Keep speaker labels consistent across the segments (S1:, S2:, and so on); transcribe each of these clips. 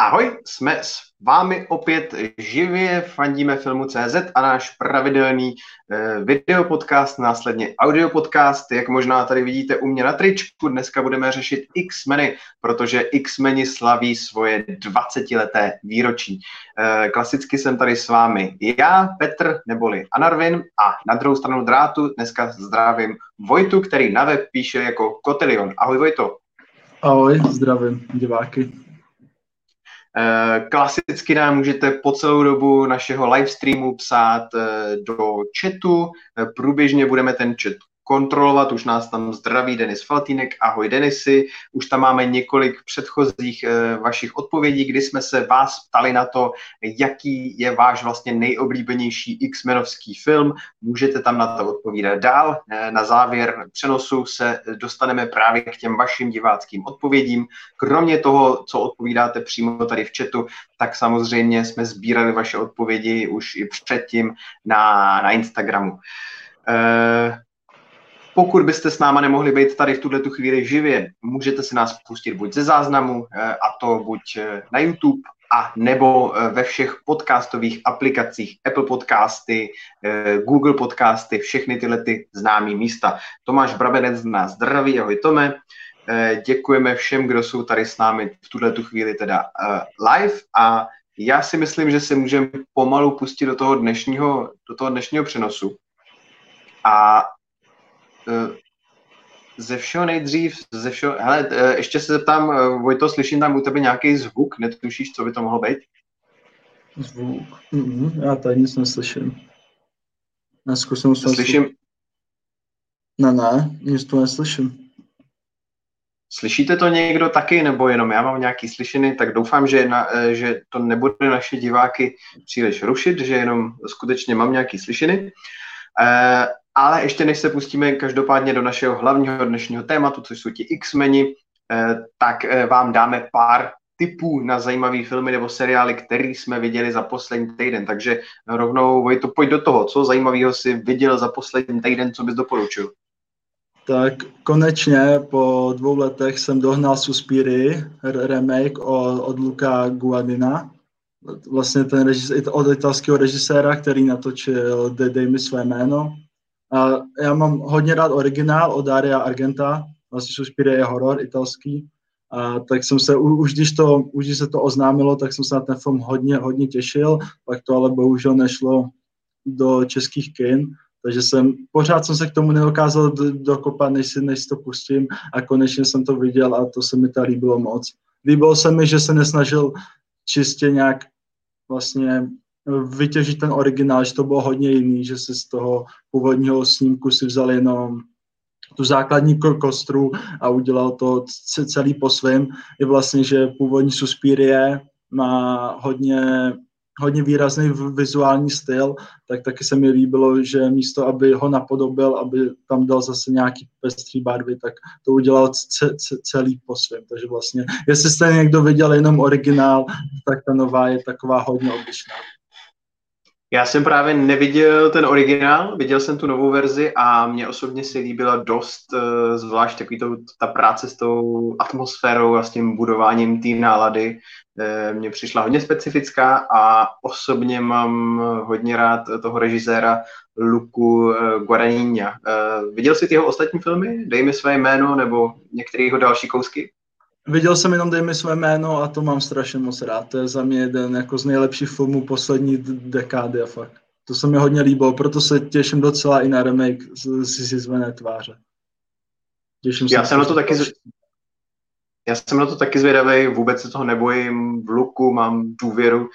S1: Ahoj, jsme s vámi opět živě, fandíme filmu CZ a náš pravidelný eh, videopodcast, následně audiopodcast. Jak možná tady vidíte u mě na tričku, dneska budeme řešit X-meny, protože X-meni slaví svoje 20-leté výročí. Eh, klasicky jsem tady s vámi já, Petr neboli Anarvin a na druhou stranu drátu dneska zdravím Vojtu, který na web píše jako Kotilion. Ahoj Vojto.
S2: Ahoj, zdravím diváky.
S1: Eh, klasicky nám můžete po celou dobu našeho livestreamu psát eh, do chatu. Eh, průběžně budeme ten chat kontrolovat. Už nás tam zdraví Denis Faltínek. Ahoj Denisy. Už tam máme několik předchozích e, vašich odpovědí, kdy jsme se vás ptali na to, jaký je váš vlastně nejoblíbenější X-menovský film. Můžete tam na to odpovídat dál. E, na závěr přenosu se dostaneme právě k těm vašim diváckým odpovědím. Kromě toho, co odpovídáte přímo tady v chatu, tak samozřejmě jsme sbírali vaše odpovědi už i předtím na, na Instagramu. E, pokud byste s náma nemohli být tady v tuhle tu chvíli živě, můžete si nás pustit buď ze záznamu, eh, a to buď eh, na YouTube, a nebo eh, ve všech podcastových aplikacích Apple Podcasty, Google Podcasty, všechny tyhle ty známé místa. Tomáš Brabenec nás zdraví, ahoj Tome. Děkujeme všem, kdo jsou tady s námi v tuhle tu chvíli teda live a já si myslím, že se můžeme pomalu pustit do toho dnešního, do toho dnešního přenosu. A ze všeho nejdřív, ze všeho, hele, eh, ještě se zeptám, eh, Vojto, slyším tam u tebe nějaký zvuk, netušíš, co by to mohlo být?
S2: Zvuk? Mm-hmm, já tady nic neslyším. Neskusím
S1: se Slyším?
S2: Ne, ne, nic to neslyším.
S1: Slyšíte to někdo taky, nebo jenom já mám nějaký slyšeny, tak doufám, že, na, že to nebude naše diváky příliš rušit, že jenom skutečně mám nějaký slyšeny. Ale ještě než se pustíme každopádně do našeho hlavního dnešního tématu, což jsou ti X-meni, eh, tak eh, vám dáme pár tipů na zajímavé filmy nebo seriály, které jsme viděli za poslední týden. Takže rovnou, Vojto, pojď do toho. Co zajímavého si viděl za poslední týden, co bys doporučil?
S2: Tak konečně po dvou letech jsem dohnal Suspiry, remake od, od Luka Guadina. Vlastně ten režis, od italského režiséra, který natočil Dej mi své jméno, a já mám hodně rád originál od Daria Argenta, vlastně Suspiria je horor italský, a tak jsem se, už když, to, už když se to oznámilo, tak jsem se na ten film hodně, hodně těšil, pak to ale bohužel nešlo do českých kin, takže jsem, pořád jsem se k tomu nedokázal dokopat, než si, než si to pustím. A konečně jsem to viděl a to se mi ta líbilo moc. Líbilo se mi, že se nesnažil čistě nějak vlastně vytěžit ten originál, že to bylo hodně jiný, že si z toho původního snímku si vzal jenom tu základní kostru a udělal to celý po svém. Je vlastně, že původní Suspirie má hodně, hodně výrazný vizuální styl, tak taky se mi líbilo, že místo, aby ho napodobil, aby tam dal zase nějaký pestrý barvy, tak to udělal celý po svém. Takže vlastně, jestli jste někdo viděl jenom originál, tak ta nová je taková hodně odlišná.
S1: Já jsem právě neviděl ten originál, viděl jsem tu novou verzi a mě osobně si líbila dost, eh, zvlášť takový to, ta práce s tou atmosférou a s tím budováním té nálady. Eh, mně přišla hodně specifická a osobně mám hodně rád toho režiséra Luku eh, Guadagnina. Viděl jsi ty jeho ostatní filmy? Dej mi své jméno nebo některého další kousky?
S2: Viděl jsem jenom Dej mi své jméno a to mám strašně moc rád. To je za mě jeden jako z nejlepších filmů poslední dekády a fakt. To se mi hodně líbilo, proto se těším docela i na remake si si zvené tváře.
S1: Těším Já se jsem na to taky z... Já jsem na to taky zvědavý, vůbec se toho nebojím, v luku mám důvěru,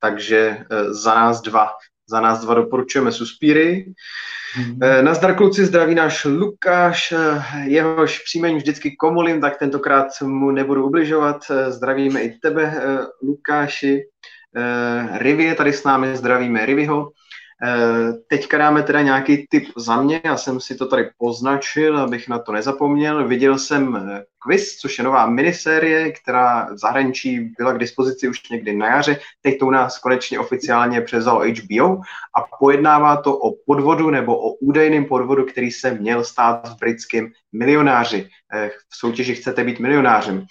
S1: takže eh, za nás dva za nás dva doporučujeme Suspíry. Mm-hmm. Nazdar kluci, zdraví náš Lukáš, eh, jehož příjmení vždycky komolím, tak tentokrát mu nebudu ubližovat. Eh, zdravíme i tebe, Lukáši. Rivi je tady s námi, zdravíme Riviho. Eh, teďka dáme teda nějaký tip za mě, já jsem si to tady poznačil, abych na to nezapomněl. Viděl jsem eh, Quiz, což je nová minisérie, která v zahraničí byla k dispozici už někdy na jaře. Teď to u nás konečně oficiálně převzalo HBO a pojednává to o podvodu nebo o údajném podvodu, který se měl stát v britském milionáři. Eh, v soutěži chcete být milionářem.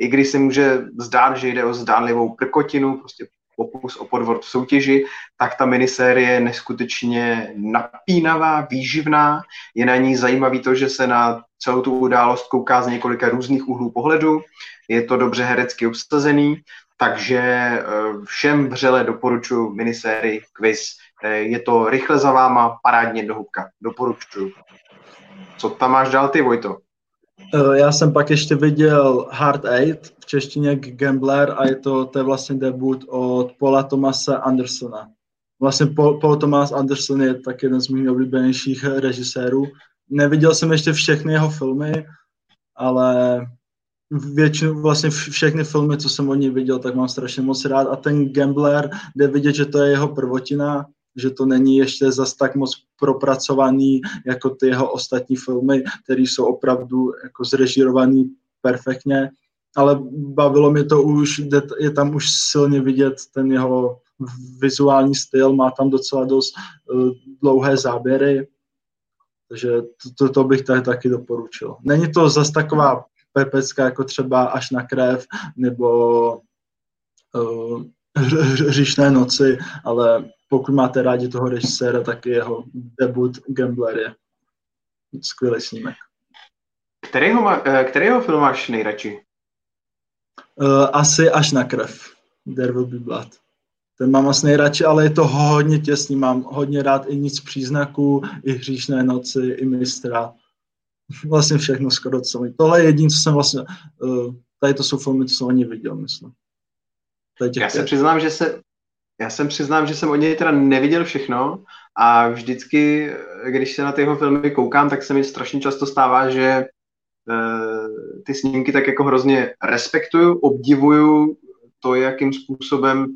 S1: i když se může zdát, že jde o zdánlivou krkotinu, prostě pokus o podvod v soutěži, tak ta minisérie je neskutečně napínavá, výživná. Je na ní zajímavý to, že se na celou tu událost kouká z několika různých úhlů pohledu. Je to dobře herecky obsazený, takže eh, všem vřele doporučuji minisérii Quiz. Eh, je to rychle za váma, parádně do hubka. Doporučuji. Co tam máš dál ty, Vojto?
S2: Eh, já jsem pak ještě viděl Hard Eight, v češtině Gambler a je to, to je vlastně debut od Paula Thomasa Andersona. Vlastně Paul, Paul Thomas Anderson je tak jeden z mých oblíbenějších režisérů. Neviděl jsem ještě všechny jeho filmy, ale většinu, vlastně všechny filmy, co jsem od něj viděl, tak mám strašně moc rád. A ten Gambler, jde vidět, že to je jeho prvotina, že to není ještě zas tak moc propracovaný jako ty jeho ostatní filmy, které jsou opravdu jako zrežírovaný perfektně, ale bavilo mě to už, je tam už silně vidět ten jeho vizuální styl, má tam docela dost uh, dlouhé záběry, takže to, to, to bych tady taky doporučil. Není to zas taková pepecka jako třeba Až na krev nebo uh, Říšné noci, ale pokud máte rádi toho režiséra, tak jeho debut Gambler je skvělý snímek.
S1: Kterýho, má, eh, kterýho film máš nejradši?
S2: Uh, asi až na krev. There will be blood. Ten mám asi nejradši, ale je to hodně těsný. Mám hodně rád i nic příznaků, i hříšné noci, i mistra. Vlastně všechno skoro celý. Tohle je jediné, co jsem vlastně, uh, tady to jsou filmy, co jsem ani viděl, myslím.
S1: Já se přiznám, že se, já jsem přiznám, že jsem od něj teda neviděl všechno a vždycky, když se na tyho filmy koukám, tak se mi strašně často stává, že uh, ty snímky tak jako hrozně respektuju, obdivuju to, jakým způsobem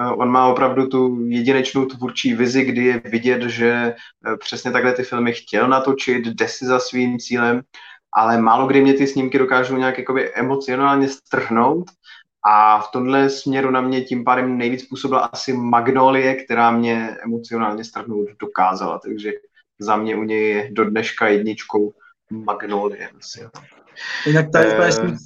S1: uh, on má opravdu tu jedinečnou tvůrčí vizi, kdy je vidět, že uh, přesně takhle ty filmy chtěl natočit, jde si za svým cílem, ale málo kdy mě ty snímky dokážou nějak jakoby emocionálně strhnout a v tomhle směru na mě tím pádem nejvíc působila asi Magnolie, která mě emocionálně strhnout dokázala, takže za mě u něj je do dneška jedničkou Magnolie. Asi.
S2: Jinak tady, eh, tady jsem,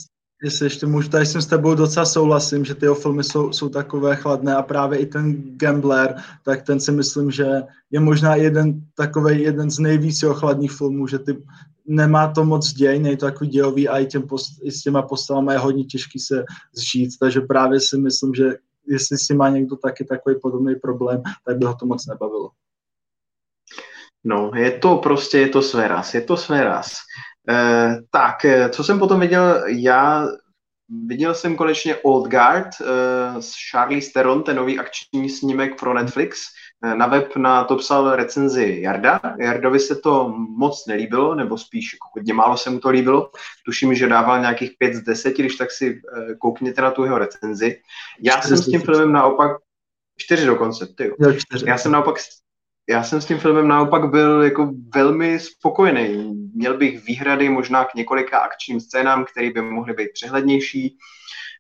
S2: jestli ještě můžu, tady jsem s tebou docela souhlasím, že ty filmy jsou, jsou takové chladné a právě i ten Gambler, tak ten si myslím, že je možná jeden takový jeden z nejvíc chladných filmů, že ty nemá to moc děj, není to takový dějový a i, těm post, i s těma postavami je hodně těžký se zžít, takže právě si myslím, že jestli si má někdo taky takový podobný problém, tak by ho to moc nebavilo.
S1: No, je to prostě, je to své raz, je to své raz. Eh, tak, eh, co jsem potom viděl, já viděl jsem konečně Old Guard eh, s Charlie Theron, ten nový akční snímek pro Netflix, na web na to psal recenzi Jarda. Jardovi se to moc nelíbilo, nebo spíš jako hodně málo se mu to líbilo. Tuším, že dával nějakých 5 z 10, když tak si eh, koukněte na tu jeho recenzi. Já jsem s tím filmem naopak, čtyři dokonce, ty Já jsem naopak já jsem s tím filmem naopak byl jako velmi spokojený. Měl bych výhrady možná k několika akčním scénám, které by mohly být přehlednější.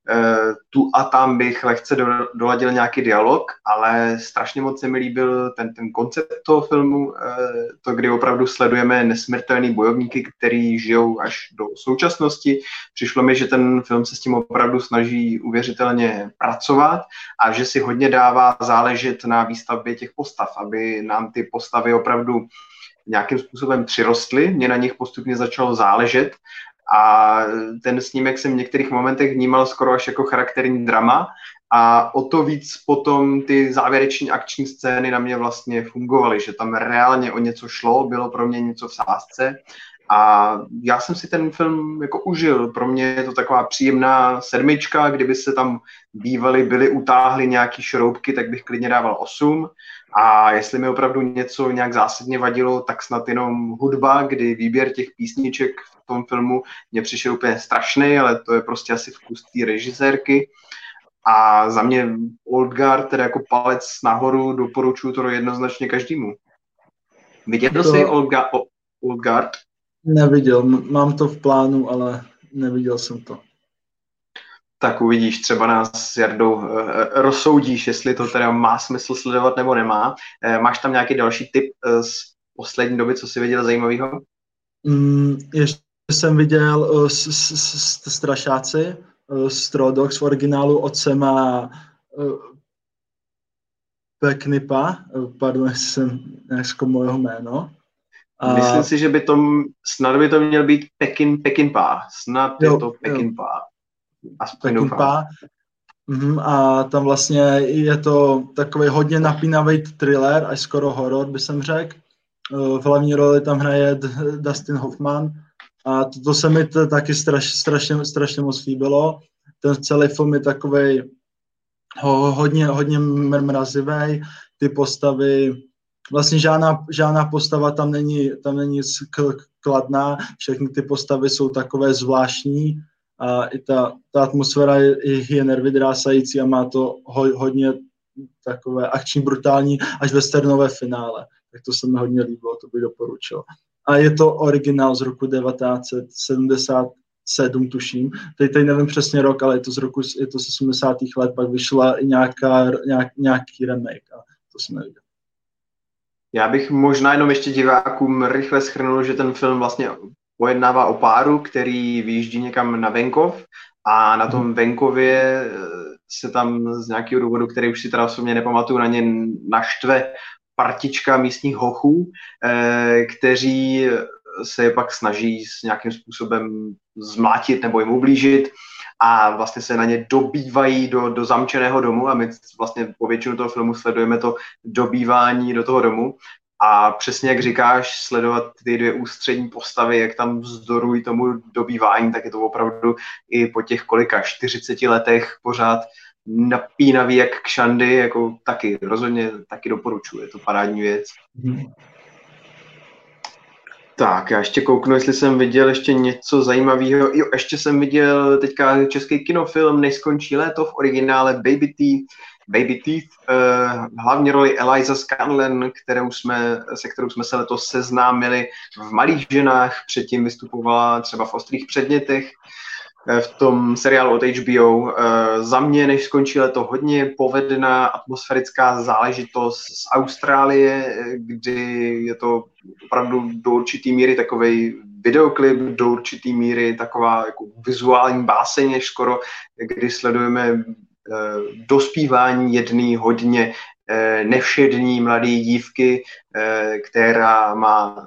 S1: Eh, tu a tam bych lehce do, doladil nějaký dialog, ale strašně moc se mi líbil ten, ten koncept toho filmu, eh, to, kdy opravdu sledujeme nesmrtelný bojovníky, který žijou až do současnosti. Přišlo mi, že ten film se s tím opravdu snaží uvěřitelně pracovat a že si hodně dává záležet na výstavbě těch postav, aby nám ty postavy opravdu nějakým způsobem přirostly, mě na nich postupně začalo záležet a ten snímek jsem v některých momentech vnímal skoro až jako charakterní drama. A o to víc potom ty závěreční akční scény na mě vlastně fungovaly, že tam reálně o něco šlo, bylo pro mě něco v sázce a já jsem si ten film jako užil. Pro mě je to taková příjemná sedmička, kdyby se tam bývali, byly utáhly nějaký šroubky, tak bych klidně dával osm. A jestli mi opravdu něco nějak zásadně vadilo, tak snad jenom hudba, kdy výběr těch písniček v tom filmu mě přišel úplně strašný, ale to je prostě asi vkus té režisérky. A za mě Old Guard, teda jako palec nahoru, doporučuju to jednoznačně každému. Viděl to... jsi Old Guard?
S2: Neviděl, mám to v plánu, ale neviděl jsem to.
S1: Tak uvidíš, třeba nás s Jardou uh, rozsoudíš, jestli to teda má smysl sledovat nebo nemá. Uh, máš tam nějaký další tip z poslední doby, co jsi viděl zajímavého?
S2: Mm, ještě jsem viděl s, s, s, Strašáci, Strodox v originálu otce má Peknipa, pardon, jsem neskomol jeho jméno.
S1: A... Myslím si, že by to, snad by to měl být Pekin, Pekinpa. Snad jo, je to Pekinpa.
S2: Aspoň Pekinpa. Mm-hmm, a tam vlastně je to takový hodně napínavý thriller, až skoro horor, by jsem řekl. V hlavní roli tam hraje Dustin Hoffman a to, to se mi to taky straš, strašně, strašně moc líbilo. Ten celý film je takový ho, hodně, hodně mrazivý, ty postavy, vlastně žádná, žádná postava tam není, tam není kladná, všechny ty postavy jsou takové zvláštní a i ta, ta atmosféra je, je nervy drásající a má to ho, hodně takové akční, brutální až westernové finále. Tak to se mi hodně líbilo, to bych doporučil. A je to originál z roku 1977, tuším. Teď, teď nevím přesně rok, ale je to z roku, je to z 80. let, pak vyšla nějaká, nějak, nějaký remake a to jsem neviděl.
S1: Já bych možná jenom ještě divákům rychle schrnul, že ten film vlastně pojednává o páru, který vyjíždí někam na venkov a na tom mhm. venkově eh, se tam z nějakého důvodu, který už si teda osobně nepamatuju, na ně naštve partička místních hochů, eh, kteří se pak snaží s nějakým způsobem zmlátit nebo jim ublížit a vlastně se na ně dobývají do, do zamčeného domu a my vlastně po většinu toho filmu sledujeme to dobývání do toho domu a přesně jak říkáš, sledovat ty dvě ústřední postavy, jak tam vzdorují tomu dobývání, tak je to opravdu i po těch kolika 40 letech pořád napínavý jak kšandy, jako taky, rozhodně taky doporučuji, je to parádní věc. Tak, já ještě kouknu, jestli jsem viděl ještě něco zajímavého. Jo, ještě jsem viděl teďka český kinofilm Nejskončí léto v originále Baby Teeth. Baby Teeth, uh, hlavní roli Eliza Scanlon, kterou jsme, se kterou jsme se letos seznámili v Malých ženách, předtím vystupovala třeba v Ostrých předmětech. Eh, v tom seriálu od HBO. Eh, za mě, než skončí to hodně povedená atmosférická záležitost z Austrálie, kdy je to opravdu do určitý míry takový videoklip, do určitý míry taková jako vizuální báseň, skoro, kdy sledujeme eh, dospívání jedné hodně nevšední mladé dívky, která má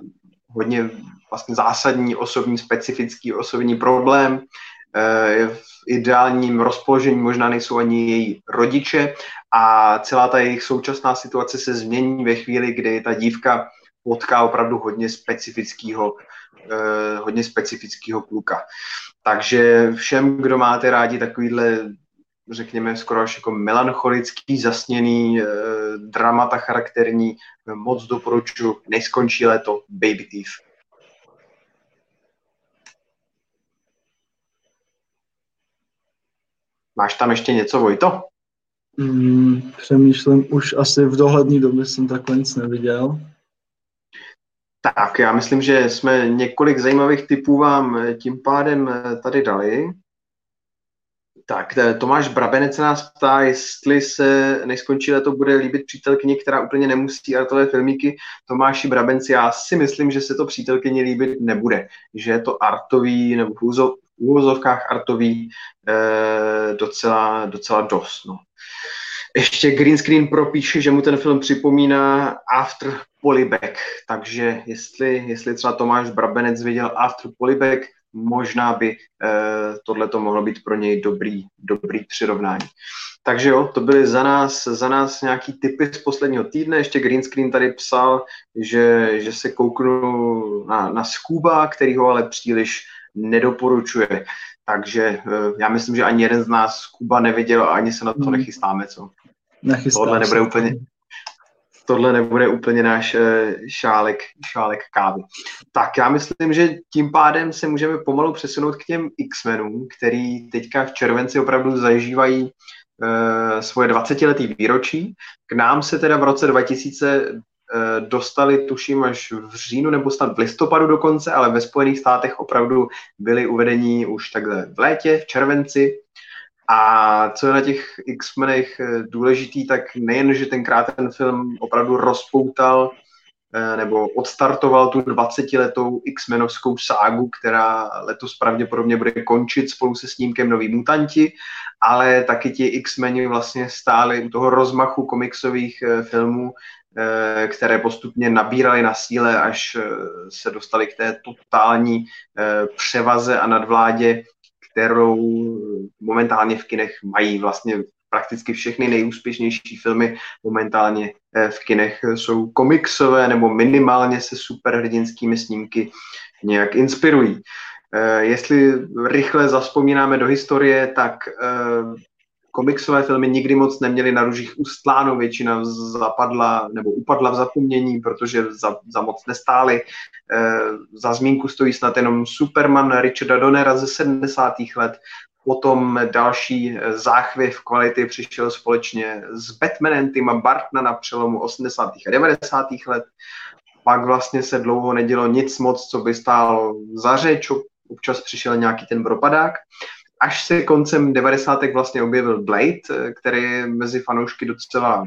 S1: hodně vlastně zásadní osobní, specifický osobní problém, Eh, v ideálním rozpoložení možná nejsou ani její rodiče a celá ta jejich současná situace se změní ve chvíli, kdy ta dívka potká opravdu hodně specifického, eh, hodně specifického kluka. Takže všem, kdo máte rádi takovýhle řekněme, skoro až jako melancholický, zasněný eh, dramata charakterní, moc doporučuji, nejskončí léto Baby Thief. Máš tam ještě něco, Vojto?
S2: Mm, přemýšlím, už asi v dohlední době jsem takhle nic neviděl.
S1: Tak, já myslím, že jsme několik zajímavých typů vám tím pádem tady dali. Tak, Tomáš Brabenec se nás ptá, jestli se nejskončí to bude líbit přítelkyni, která úplně nemusí artové filmíky. Tomáši Brabenci, já si myslím, že se to přítelkyni líbit nebude. Že je to artový nebo úvozovkách artový eh, docela, docela dost. No. Ještě Green Screen propíše, že mu ten film připomíná After Polybag, takže jestli, jestli třeba Tomáš Brabenec viděl After Polybag, možná by eh, tohle to mohlo být pro něj dobrý, dobrý přirovnání. Takže jo, to byly za nás, za nás nějaký typy z posledního týdne. Ještě Green Screen tady psal, že, že se kouknu na, na Scuba, který ho ale příliš nedoporučuje. Takže eh, já myslím, že ani jeden z nás Kuba neviděl a ani se na to hmm. nechystáme, co?
S2: Nechystám
S1: tohle nebude úplně, tohle nebude úplně náš eh, šálek, šálek kávy. Tak já myslím, že tím pádem se můžeme pomalu přesunout k těm X-menům, který teďka v červenci opravdu zažívají uh, svoje 20-letý výročí. K nám se teda v roce 2000 Eh, dostali, tuším, až v říjnu nebo snad v listopadu dokonce, ale ve Spojených státech opravdu byli uvedení už takhle v létě, v červenci. A co je na těch X-menech eh, důležitý, tak nejen, že tenkrát ten film opravdu rozpoutal eh, nebo odstartoval tu 20-letou X-menovskou ságu, která letos pravděpodobně bude končit spolu se snímkem Noví mutanti, ale taky ti X-meni vlastně stáli u toho rozmachu komiksových eh, filmů, eh, které postupně nabíraly na síle, až se dostali k té totální převaze a nadvládě, kterou momentálně v kinech mají vlastně prakticky všechny nejúspěšnější filmy momentálně eh, v kinech jsou komiksové nebo minimálně se superhrdinskými snímky nějak inspirují. Eh, jestli rychle zaspomínáme do historie, tak eh, komiksové filmy nikdy moc neměly na ružích ustláno, většina zapadla nebo upadla v zapomnění, protože za, za moc nestály. za zmínku stojí snad jenom Superman Richarda Donnera ze 70. let, Potom další eh, záchvěv kvality přišel společně s Batmanem Tima Bartna na přelomu 80. a 90. let. Pak vlastně se dlouho nedělo nic moc, co by stálo za řeč. Občas přišel nějaký ten propadák až se koncem 90. vlastně objevil Blade, který je mezi fanoušky docela,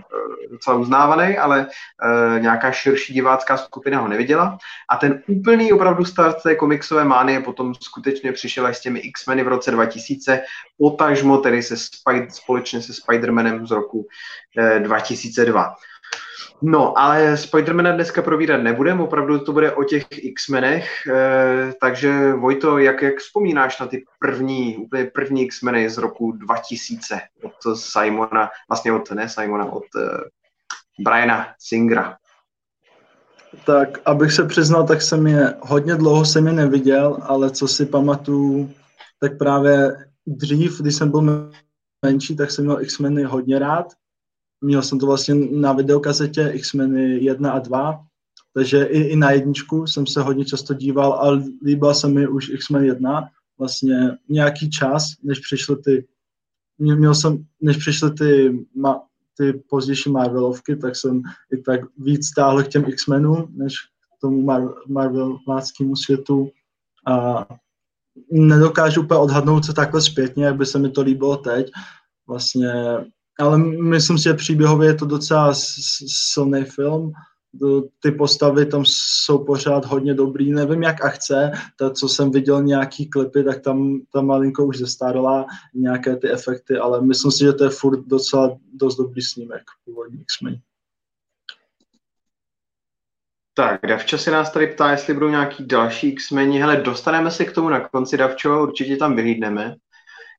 S1: docela uznávaný, ale uh, nějaká širší divácká skupina ho neviděla. A ten úplný opravdu start té komiksové mánie potom skutečně přišel až s těmi X-meny v roce 2000, potažmo tedy se společně se Spider-Manem z roku uh, 2002. No, ale Spidermana dneska provídat nebudeme, opravdu to bude o těch X-menech, eh, takže Vojto, jak, jak vzpomínáš na ty první, úplně první X-meny z roku 2000 od Simona, vlastně od, ne Simona, od eh, Briana Singera?
S2: Tak, abych se přiznal, tak jsem je, hodně dlouho jsem je neviděl, ale co si pamatuju, tak právě dřív, když jsem byl menší, tak jsem měl X-meny hodně rád Měl jsem to vlastně na videokazetě X-meny 1 a 2, takže i, i na jedničku jsem se hodně často díval, ale líbila se mi už X-Men 1, vlastně nějaký čas, než přišly ty, měl jsem, než přišly ty, ma, ty pozdější Marvelovky, tak jsem i tak víc stáhl k těm X-menům, než k tomu Mar- Marveláckému světu a nedokážu úplně odhadnout se takhle zpětně, jak by se mi to líbilo teď. Vlastně ale myslím si, že příběhově je to docela silný film. Ty postavy tam jsou pořád hodně dobrý. Nevím, jak akce, to, co jsem viděl nějaký klipy, tak tam ta malinko už zestárla nějaké ty efekty, ale myslím si, že to je furt docela dost dobrý snímek původní X-Men.
S1: Tak, Davčo se nás tady ptá, jestli budou nějaký další X-meni. Hele, dostaneme se k tomu na konci, Davčo, určitě tam vyhlídneme.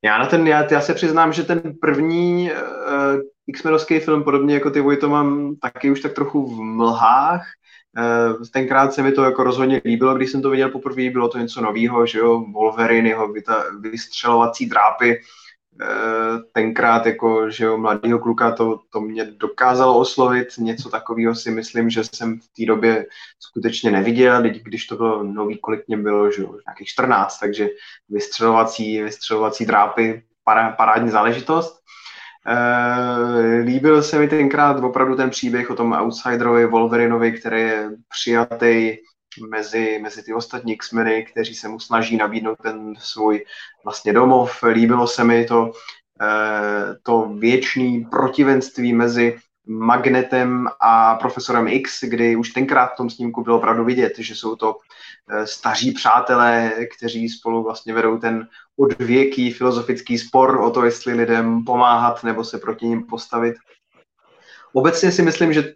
S1: Já na ten, já, já se přiznám, že ten první uh, X-menovský film, podobně jako ty Vojto, mám taky už tak trochu v mlhách. Uh, tenkrát se mi to jako rozhodně líbilo, když jsem to viděl poprvé, bylo to něco nového, že jo, Wolverine, jeho vystřelovací drápy, tenkrát jako, že jo, mladého kluka to, to mě dokázalo oslovit, něco takového si myslím, že jsem v té době skutečně neviděl, když to bylo nový, kolik mě bylo, že jo, nějakých 14, takže vystřelovací, vystřelovací drápy, para, parádní záležitost. E, líbil se mi tenkrát opravdu ten příběh o tom outsiderovi Wolverinovi, který je přijatý mezi, mezi ty ostatní X-meny, kteří se mu snaží nabídnout ten svůj vlastně domov. Líbilo se mi to, eh, to věčný protivenství mezi Magnetem a profesorem X, kdy už tenkrát v tom snímku bylo opravdu vidět, že jsou to eh, staří přátelé, kteří spolu vlastně vedou ten odvěký filozofický spor o to, jestli lidem pomáhat nebo se proti ním postavit. Obecně si myslím, že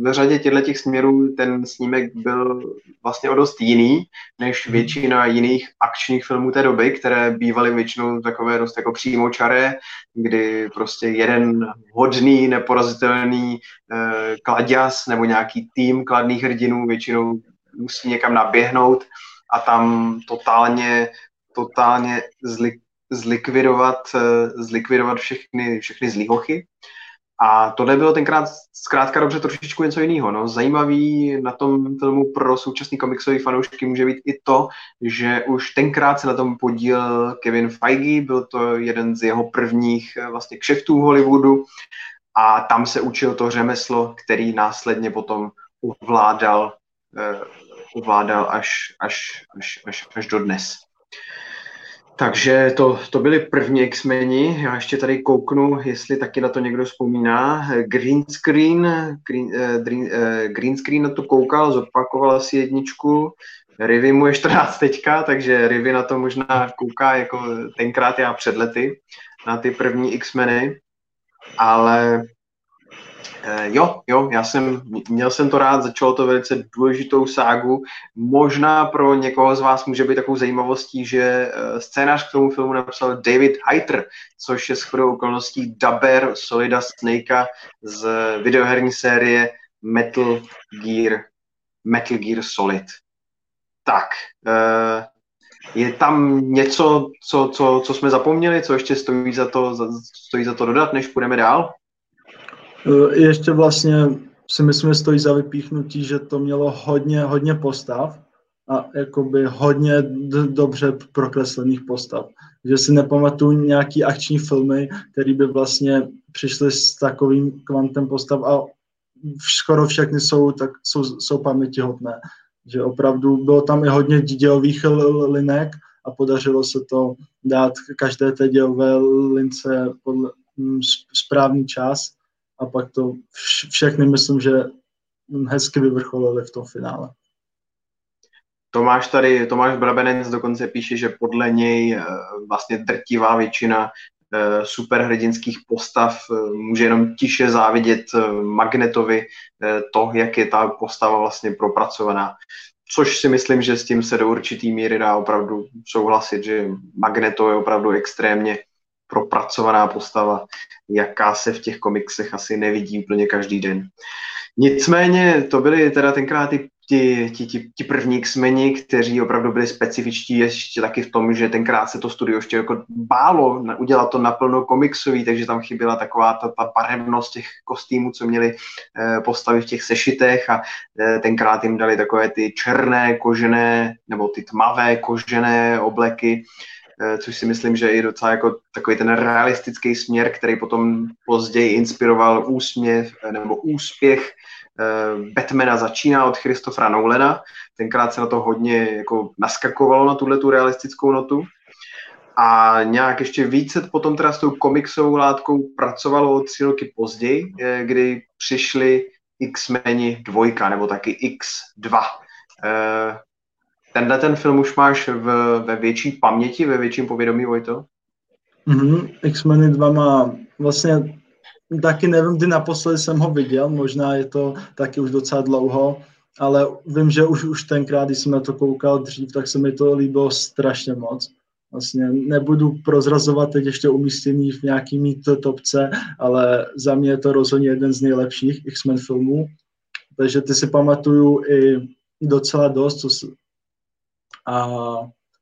S1: v řadě těchto těch směrů ten snímek byl vlastně o dost jiný než mhm. většina jiných akčních filmů té doby, které bývaly většinou takové dost jako přímočaré, kdy prostě jeden hodný, neporazitelný eh, kladěs nebo nějaký tým kladných hrdinů většinou musí někam naběhnout a tam totálně, totálně zlik, zlikvidovat, eh, zlikvidovat všechny, všechny zlíhochy. A tohle bylo tenkrát zkrátka dobře trošičku něco jiného. No. Zajímavý na tom filmu pro současný komiksový fanoušky může být i to, že už tenkrát se na tom podíl Kevin Feige, byl to jeden z jeho prvních eh, vlastně kšeftů v Hollywoodu a tam se učil to řemeslo, který následně potom ovládal, uh, ovládal až, až, až, až, až do dnes. Takže to, to byly první X-meni. Já ještě tady kouknu, jestli taky na to někdo vzpomíná. Green screen, green, green, uh, green screen na to koukal, zopakoval si jedničku. Rivy mu je 14 teďka, takže Rivy na to možná kouká jako tenkrát já před lety na ty první X-meny. Ale Eh, jo, jo, já jsem, měl jsem to rád, začalo to velice důležitou ságu. Možná pro někoho z vás může být takovou zajímavostí, že eh, scénář k tomu filmu napsal David Heiter, což je shodou okolností dubber Solida Snakea z videoherní série Metal Gear, Metal Gear Solid. Tak, eh, je tam něco, co, co, co jsme zapomněli, co ještě stojí za to, stojí za to dodat, než půjdeme dál?
S2: Eh, ještě vlastně si myslím, že stojí za vypíchnutí, že to mělo hodně, hodně postav a jakoby hodně d- dobře prokreslených postav. Že si nepamatuju nějaký akční filmy, které by vlastně přišly s takovým kvantem postav a skoro všechny jsou, tak, jsou, jsou pamětihodné. Že opravdu bylo tam i hodně dějových linek a podařilo se to dát každé té dějové lince podle, mm, správný čas a pak to všechny myslím, že hezky vyvrcholili v tom finále.
S1: Tomáš tady, Tomáš Brabenec dokonce píše, že podle něj eh, vlastně drtivá většina eh, superhrdinských postav eh, může jenom tiše závidět Magnetovi to, jak je ta postava vlastně propracovaná. Což si myslím, že s tím se do určitý míry dá opravdu souhlasit, že Magneto je opravdu extrémně propracovaná postava, jaká se v těch komiksech asi nevidí úplně každý den. Nicméně to byly teda tenkrát ty ti, ti, ti, ti první kmeni, kteří opravdu byli specifičtí ještě taky v tom, že tenkrát se to studio ještě jako bálo udělat to naplno komiksový, takže tam chyběla taková ta, ta barevnost těch kostýmů, co měli eh, postavy v těch sešitech a eh, tenkrát jim dali takové ty černé kožené nebo ty tmavé kožené obleky, Eh, což si myslím, že je docela jako takový ten realistický směr, který potom později inspiroval úsměv eh, nebo úspěch eh, Batmana začíná od Christophera Nolana. Tenkrát se na to hodně jako naskakovalo na tuhle tu realistickou notu. A nějak ještě více potom teda s tou komiksovou látkou pracovalo tři roky později, kdy přišli X-meni dvojka, nebo taky X2. Tenhle ten film už máš v, ve větší paměti, ve větším povědomí, Vojto?
S2: Mm-hmm. X-Men 2 má vlastně taky nevím, kdy naposledy jsem ho viděl, možná je to taky už docela dlouho, ale vím, že už, už tenkrát, když jsem na to koukal dřív, tak se mi to líbilo strašně moc. Vlastně nebudu prozrazovat teď ještě umístění v nějaký mít topce, ale za mě je to rozhodně jeden z nejlepších X-Men filmů. Takže ty si pamatuju i docela dost, co, a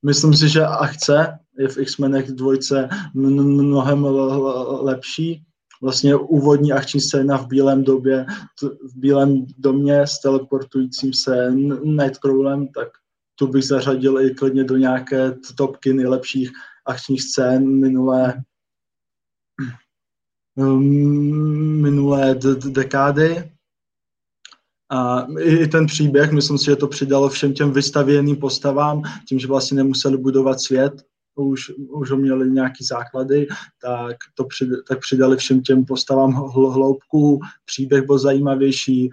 S2: myslím si, že akce je v X-Menech dvojce mnohem lepší. Vlastně úvodní akční scéna v Bílém době, v Bílém domě s teleportujícím se Nightcrawlem, tak tu bych zařadil i klidně do nějaké topky nejlepších akčních scén minulé minulé dekády. A i ten příběh, myslím si, že to přidalo všem těm vystavěným postavám, tím, že vlastně nemuseli budovat svět, už, už ho měli nějaký základy, tak to přid, tak přidali všem těm postavám hloubku, příběh byl zajímavější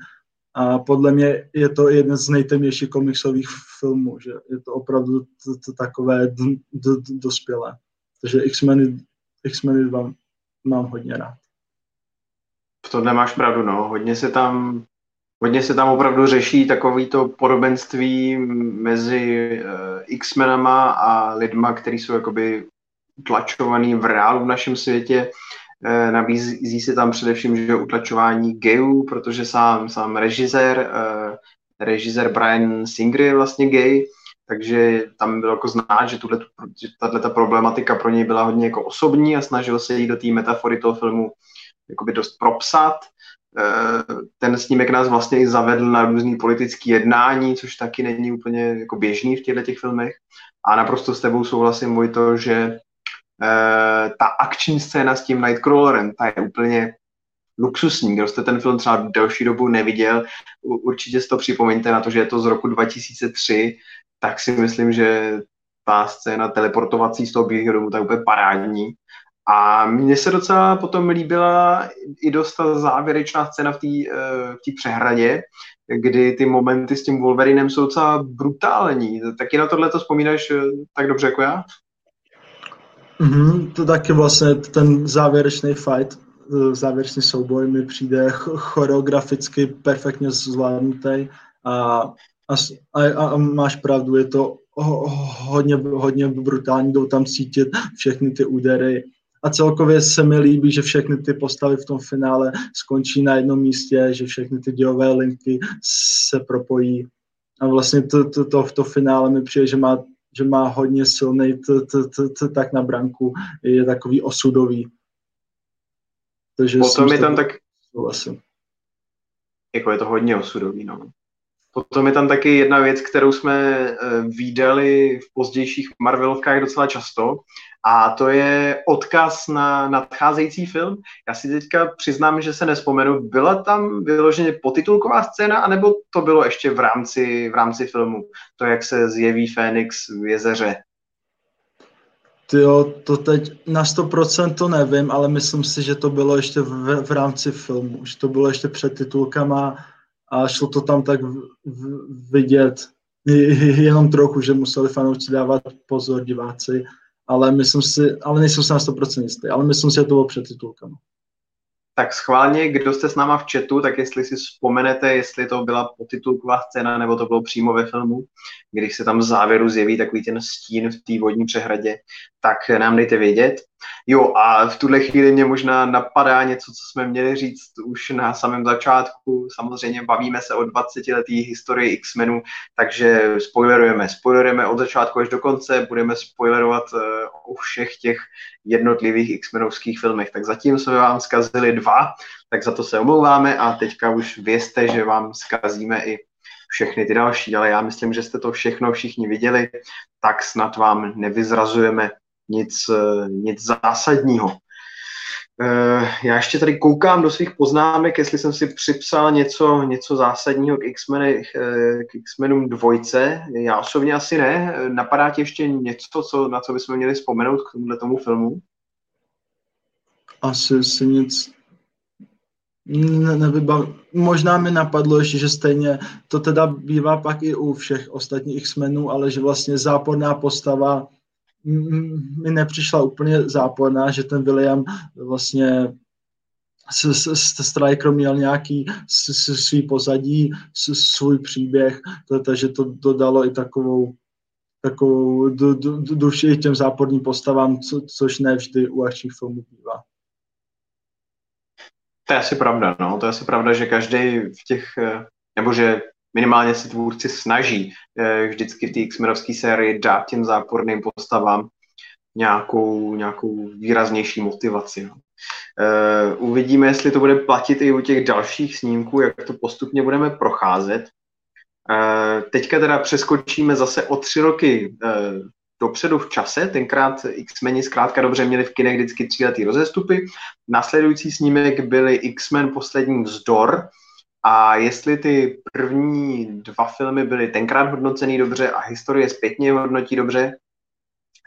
S2: a podle mě je to jeden z nejtemnějších komiksových filmů, že je to opravdu to, to takové d, d, d, dospělé. Takže X-Men, X-Men 2 mám hodně rád.
S1: V tomhle máš pravdu, no. Hodně se tam Hodně se tam opravdu řeší takovýto podobenství mezi uh, X-menama a lidma, kteří jsou jakoby utlačovaný v reálu v našem světě. Uh, nabízí se tam především že utlačování gayů, protože sám, sám režisér, uh, režisér Brian Singer je vlastně gay, takže tam bylo jako znát, že tato problematika pro něj byla hodně jako osobní a snažil se jí do té metafory toho filmu jakoby dost propsat. Eh, ten snímek nás vlastně i zavedl na různý politický jednání, což taky není úplně jako běžný v těchto těch filmech. A naprosto s tebou souhlasím, Vojto, že eh, ta akční scéna s tím Nightcrawlerem, ta je úplně luxusní. Kdo jste ten film třeba delší dobu neviděl, určitě si to připomeňte na to, že je to z roku 2003, tak si myslím, že ta scéna teleportovací z toho bílého domu, tak úplně parádní. A mně se docela potom líbila i dost ta závěrečná scéna v té přehradě, kdy ty momenty s tím Wolverinem jsou docela brutální. Taky na tohle to vzpomínáš uh, tak dobře jako já?
S2: Mm-hmm, to taky vlastně ten závěrečný fight, eh, závěrečný souboj mi přijde choreograficky perfektně zvládnutý a, a, a, a máš pravdu, je to hodně, hodně brutální, jdou tam cítit všechny ty údery a celkově se mi líbí, že všechny ty postavy v tom finále skončí na jednom místě, že všechny ty dějové linky se propojí a vlastně to, to, to, to finále mi přijde, že má, že má hodně silný tak na branku, je takový osudový.
S1: Takže Potom je tam tak... Vlastně. Jako je to hodně osudový, no. Potom je tam taky jedna věc, kterou jsme uh, výdali v pozdějších Marvelovkách docela často a to je odkaz na nadcházející film. Já si teďka přiznám, že se nespomenu, byla tam vyloženě potitulková scéna, anebo to bylo ještě v rámci, v rámci filmu? To, jak se zjeví Fénix v jezeře.
S2: Jo, to teď na 100% to nevím, ale myslím si, že to bylo ještě v, v rámci filmu, že to bylo ještě před titulkama a šlo to tam tak v, v, vidět jenom trochu, že museli fanoušci dávat pozor diváci, ale myslím si, ale nejsem si na 100% jistý, ale myslím si, že to bylo před titulkama
S1: tak schválně, kdo jste s náma v chatu, tak jestli si vzpomenete, jestli to byla potitulková scéna, nebo to bylo přímo ve filmu, když se tam v závěru zjeví takový ten stín v té vodní přehradě, tak nám dejte vědět. Jo, a v tuhle chvíli mě možná napadá něco, co jsme měli říct už na samém začátku. Samozřejmě bavíme se o 20 letý historii X-menů, takže spoilerujeme. Spoilerujeme od začátku až do konce, budeme spoilerovat uh, o všech těch jednotlivých X-menovských filmech. Tak zatím jsme vám zkazili dva, tak za to se omlouváme a teďka už vězte, že vám zkazíme i všechny ty další, ale já myslím, že jste to všechno všichni viděli, tak snad vám nevyzrazujeme nic, eh, nic zásadního. Eh, já ještě tady koukám do svých poznámek, jestli jsem si připsal něco, něco zásadního k, X-Men, eh, k X-Menům dvojce. Já osobně asi ne. Napadá ti ještě něco, co, na co bychom měli vzpomenout k tomuhle tomu filmu?
S2: Asi si nic ne, nevybav... Možná mi napadlo ještě, že stejně to teda bývá pak i u všech ostatních X-menů, ale že vlastně záporná postava mi nepřišla úplně záporná, že ten William vlastně Striker měl nějaký svý pozadí, svůj příběh, takže to dodalo i takovou takovou duši těm záporným postavám, co, což ne vždy u akčních filmů bývá.
S1: To je asi pravda, no. To je asi pravda, že každý v těch, eh, nebo že minimálně se tvůrci snaží eh, vždycky v té X-menovské sérii dát těm záporným postavám nějakou, nějakou výraznější motivaci. No. Uh, uvidíme, jestli to bude platit i u těch dalších snímků, jak to postupně budeme procházet. Uh, teďka teda přeskočíme zase o tři roky uh, dopředu v čase. Tenkrát X-meni zkrátka dobře měli v kinech vždycky tříletý rozestupy. Následující snímek byly X-Men poslední vzdor, a jestli ty první dva filmy byly tenkrát hodnocený dobře a historie zpětně hodnotí dobře,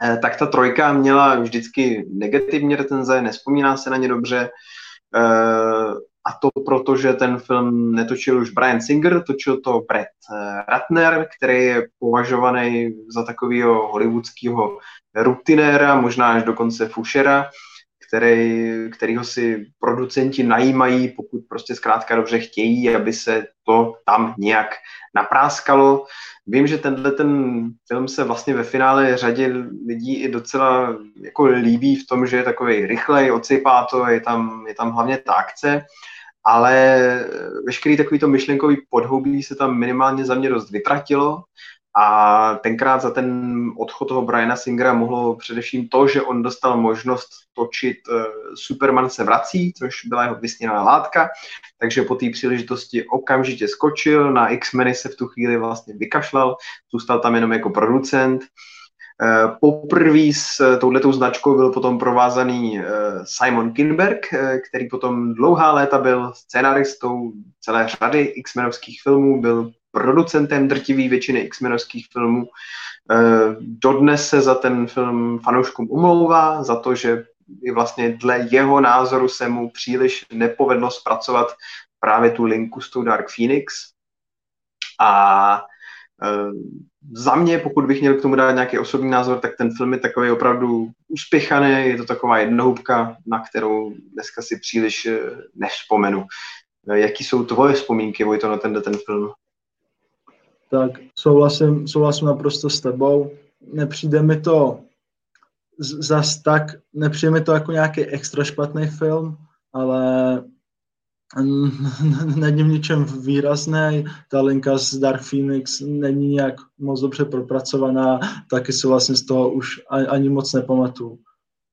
S1: eh, tak ta trojka měla vždycky negativní recenze, nespomíná se na ně dobře. Eh, a to proto, že ten film netočil už Brian Singer, točil to Brett eh, Ratner, který je považovaný za takového hollywoodského rutinéra, možná až dokonce fušera který, kterýho si producenti najímají, pokud prostě zkrátka dobře chtějí, aby se to tam nějak napráskalo. Vím, že tenhle ten film se vlastně ve finále řadě lidí i docela jako líbí v tom, že je takový rychlej, odsejpá to, je tam, je tam hlavně ta akce, ale veškerý takovýto myšlenkový podhoubí se tam minimálně za mě dost vytratilo a tenkrát za ten odchod toho Briana Singera mohlo především to, že on dostal možnost točit uh, Superman se vrací, což byla jeho vysněná látka, takže po té příležitosti okamžitě skočil, na X-meny se v tu chvíli vlastně vykašlal, zůstal tam jenom jako producent. Uh, poprvé s touhletou značkou byl potom provázaný Simon Kinberg, který potom dlouhá léta byl scénaristou celé řady X-menovských filmů, byl producentem drtivý většiny X-menovských filmů. Dodnes se za ten film fanouškům umlouvá, za to, že vlastně dle jeho názoru se mu příliš nepovedlo zpracovat právě tu linku s tou Dark Phoenix. A Eh, za mě, pokud bych měl k tomu dát nějaký osobní názor, tak ten film je takový opravdu uspěchaný, je to taková jednohubka, na kterou dneska si příliš eh, nevzpomenu. Eh, jaký jsou tvoje vzpomínky, Vojto, na ten, ten film?
S2: Tak souhlasím, souhlasím naprosto s tebou. Nepřijde mi to zas tak, nepřijde mi to jako nějaký extra špatný film, ale není v ničem výrazný, ta linka z Dark Phoenix není nějak moc dobře propracovaná, taky se vlastně z toho už ani moc nepamatuju.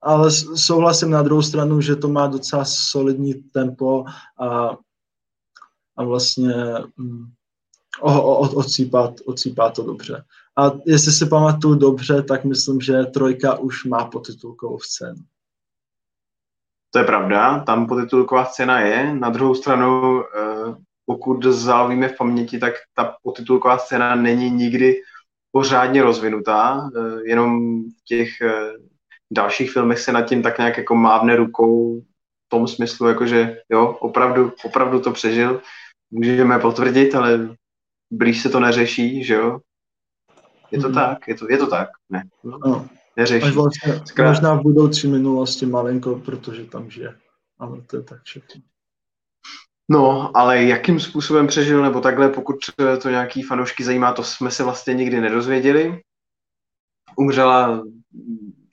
S2: Ale souhlasím na druhou stranu, že to má docela solidní tempo a, a vlastně mm, o, o, odsýpá, odsýpá to dobře. A jestli si pamatuju dobře, tak myslím, že trojka už má potitulkovou scénu.
S1: To je pravda, tam potitulková scéna je. Na druhou stranu, eh, pokud zalvíme v paměti, tak ta potitulková scéna není nikdy pořádně rozvinutá, eh, jenom v těch eh, dalších filmech se nad tím tak nějak jako mávne rukou v tom smyslu, jakože jo, opravdu, opravdu to přežil. Můžeme potvrdit, ale blíž se to neřeší, že jo. Je to mm. tak, je to, je to tak, ne. No neřeší. Až
S2: vlastně, Zkrát... možná v budoucí minulosti malinko, protože tam žije. Ale to je tak všechno.
S1: No, ale jakým způsobem přežil, nebo takhle, pokud to nějaký fanoušky zajímá, to jsme se vlastně nikdy nedozvěděli. Umřela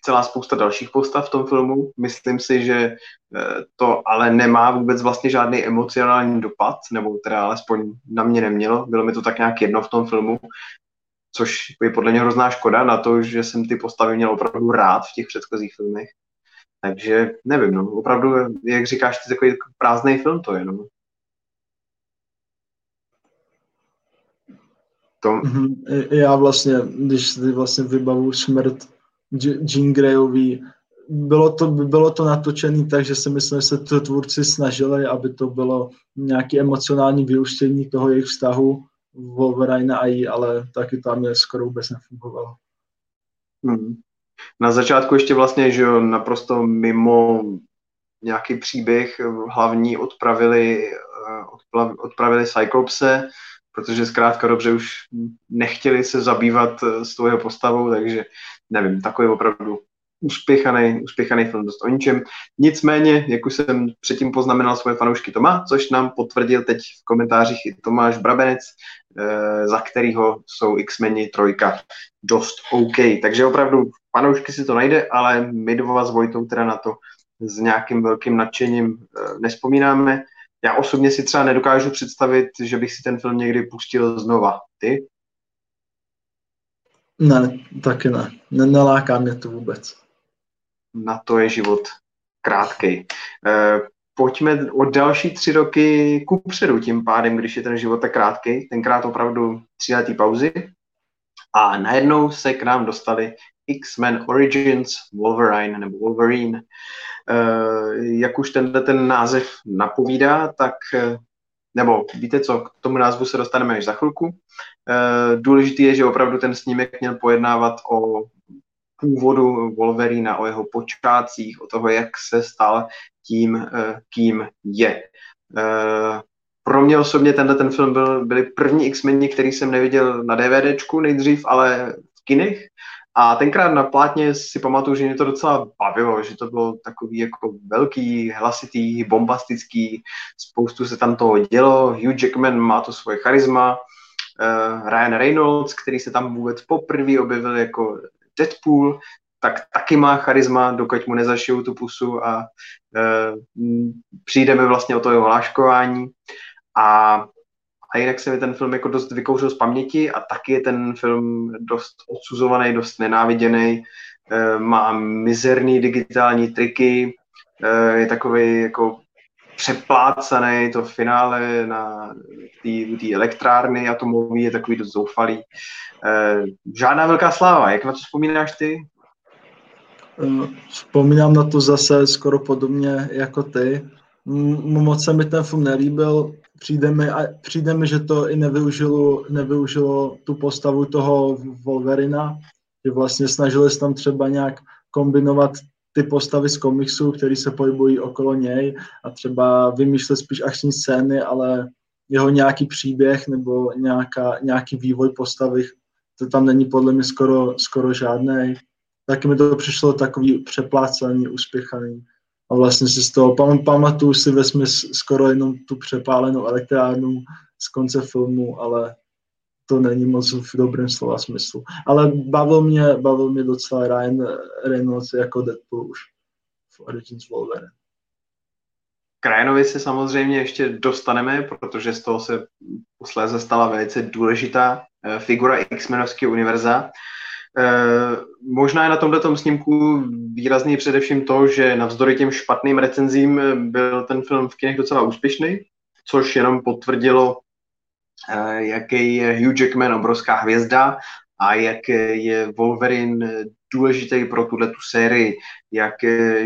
S1: celá spousta dalších postav v tom filmu. Myslím si, že eh, to ale nemá vůbec vlastně žádný emocionální dopad, nebo teda alespoň na mě nemělo. Bylo mi to tak nějak jedno v tom filmu což je podle mě hrozná škoda na to, že jsem ty postavy měl opravdu rád v těch předchozích filmech. Takže nevím, no, opravdu, jak říkáš, ty takový prázdný film to je, no.
S2: To... Mm-hmm. Já vlastně, když si vlastně vybavu smrt Jean Greyový, bylo to, bylo to natočené tak, že si myslím, že se to tvůrci snažili, aby to bylo nějaké emocionální vyústění toho jejich vztahu Wolverine a jí, ale taky tam je skoro vůbec nefungovalo.
S1: Hmm. Na začátku ještě vlastně, že naprosto mimo nějaký příběh hlavní odpravili, eh, odpravili Cyclopse, protože zkrátka dobře už nechtěli se zabývat eh, s tou jeho postavou, takže nevím, takový opravdu uspěchaný, uspěchaný film dost o ničem. Nicméně, jak už jsem předtím poznamenal svoje fanoušky Toma, což nám potvrdil teď v komentářích i Tomáš Brabenec, eh, za kterýho jsou X-meni trojka dost OK. Takže opravdu fanoušky si to najde, ale my dva s Vojtou teda na to s nějakým velkým nadšením eh, nespomínáme. Já osobně si třeba nedokážu představit, že bych si ten film někdy pustil znova. Ty?
S2: Ne, taky ne. Neláká mě to vůbec
S1: na to je život krátký. Eh, pojďme o další tři roky ku předu tím pádem, když je ten život tak krátký, tenkrát opravdu tříletý pauzy. A najednou se k nám dostali X-Men Origins Wolverine nebo Wolverine. Eh, jak už tenhle ten název napovídá, tak eh, nebo víte co, k tomu názvu se dostaneme až za chvilku. Důležitý je, že opravdu ten snímek měl pojednávat o původu Wolverina, o jeho počátcích, o toho, jak se stal tím, eh, kým je. Eh, pro mě osobně tenhle ten film byl, byly první X-meni, který jsem neviděl na DVDčku nejdřív, ale v kinech. A tenkrát na plátně si pamatuju, že mě to docela bavilo, že to bylo takový jako velký, hlasitý, bombastický, spoustu se tam toho dělo, Hugh Jackman má to svoje charisma, uh, Ryan Reynolds, který se tam vůbec poprvé objevil jako Deadpool, tak taky má charisma, dokud mu nezašijou tu pusu a e, přijdeme vlastně o to jeho hláškování. A, a jinak se mi ten film jako dost vykouřil z paměti a taky je ten film dost odsuzovaný, dost nenáviděný, e, má mizerný digitální triky, e, je takový jako přeplácaný, to finále na té elektrárny atomový je takový dost zoufalý. E, žádná velká sláva. Jak na to vzpomínáš ty?
S2: Eh, vzpomínám na to zase skoro podobně jako ty. Moc se mi ten film nelíbil, přijde mi, přijde mi, že to i nevyužilo, nevyužilo tu postavu toho Wolverina, že vlastně snažili se tam třeba nějak kombinovat ty postavy z komiksu, které se pohybují okolo něj a třeba vymýšlet spíš akční scény, ale jeho nějaký příběh nebo nějaká, nějaký vývoj postavy, to tam není podle mě skoro, skoro žádný. Taky mi to přišlo takový přeplácaný, uspěchaný. A vlastně si z toho pam, pamatuju si ve skoro jenom tu přepálenou elektrárnu z konce filmu, ale to není moc v dobrém slova smyslu. Ale bavil mě, bavil mě docela Ryan Reynolds jako Deadpool už v Origins Wolverine.
S1: K Ryanovi se samozřejmě ještě dostaneme, protože z toho se posléze stala velice důležitá eh, figura X-menovského univerza. Eh, možná je na tomto snímku výrazný především to, že navzdory těm špatným recenzím byl ten film v kinech docela úspěšný, což jenom potvrdilo Eh, jaký je Hugh Jackman obrovská hvězda a jak je Wolverine důležitý pro tuhle tu sérii, jak,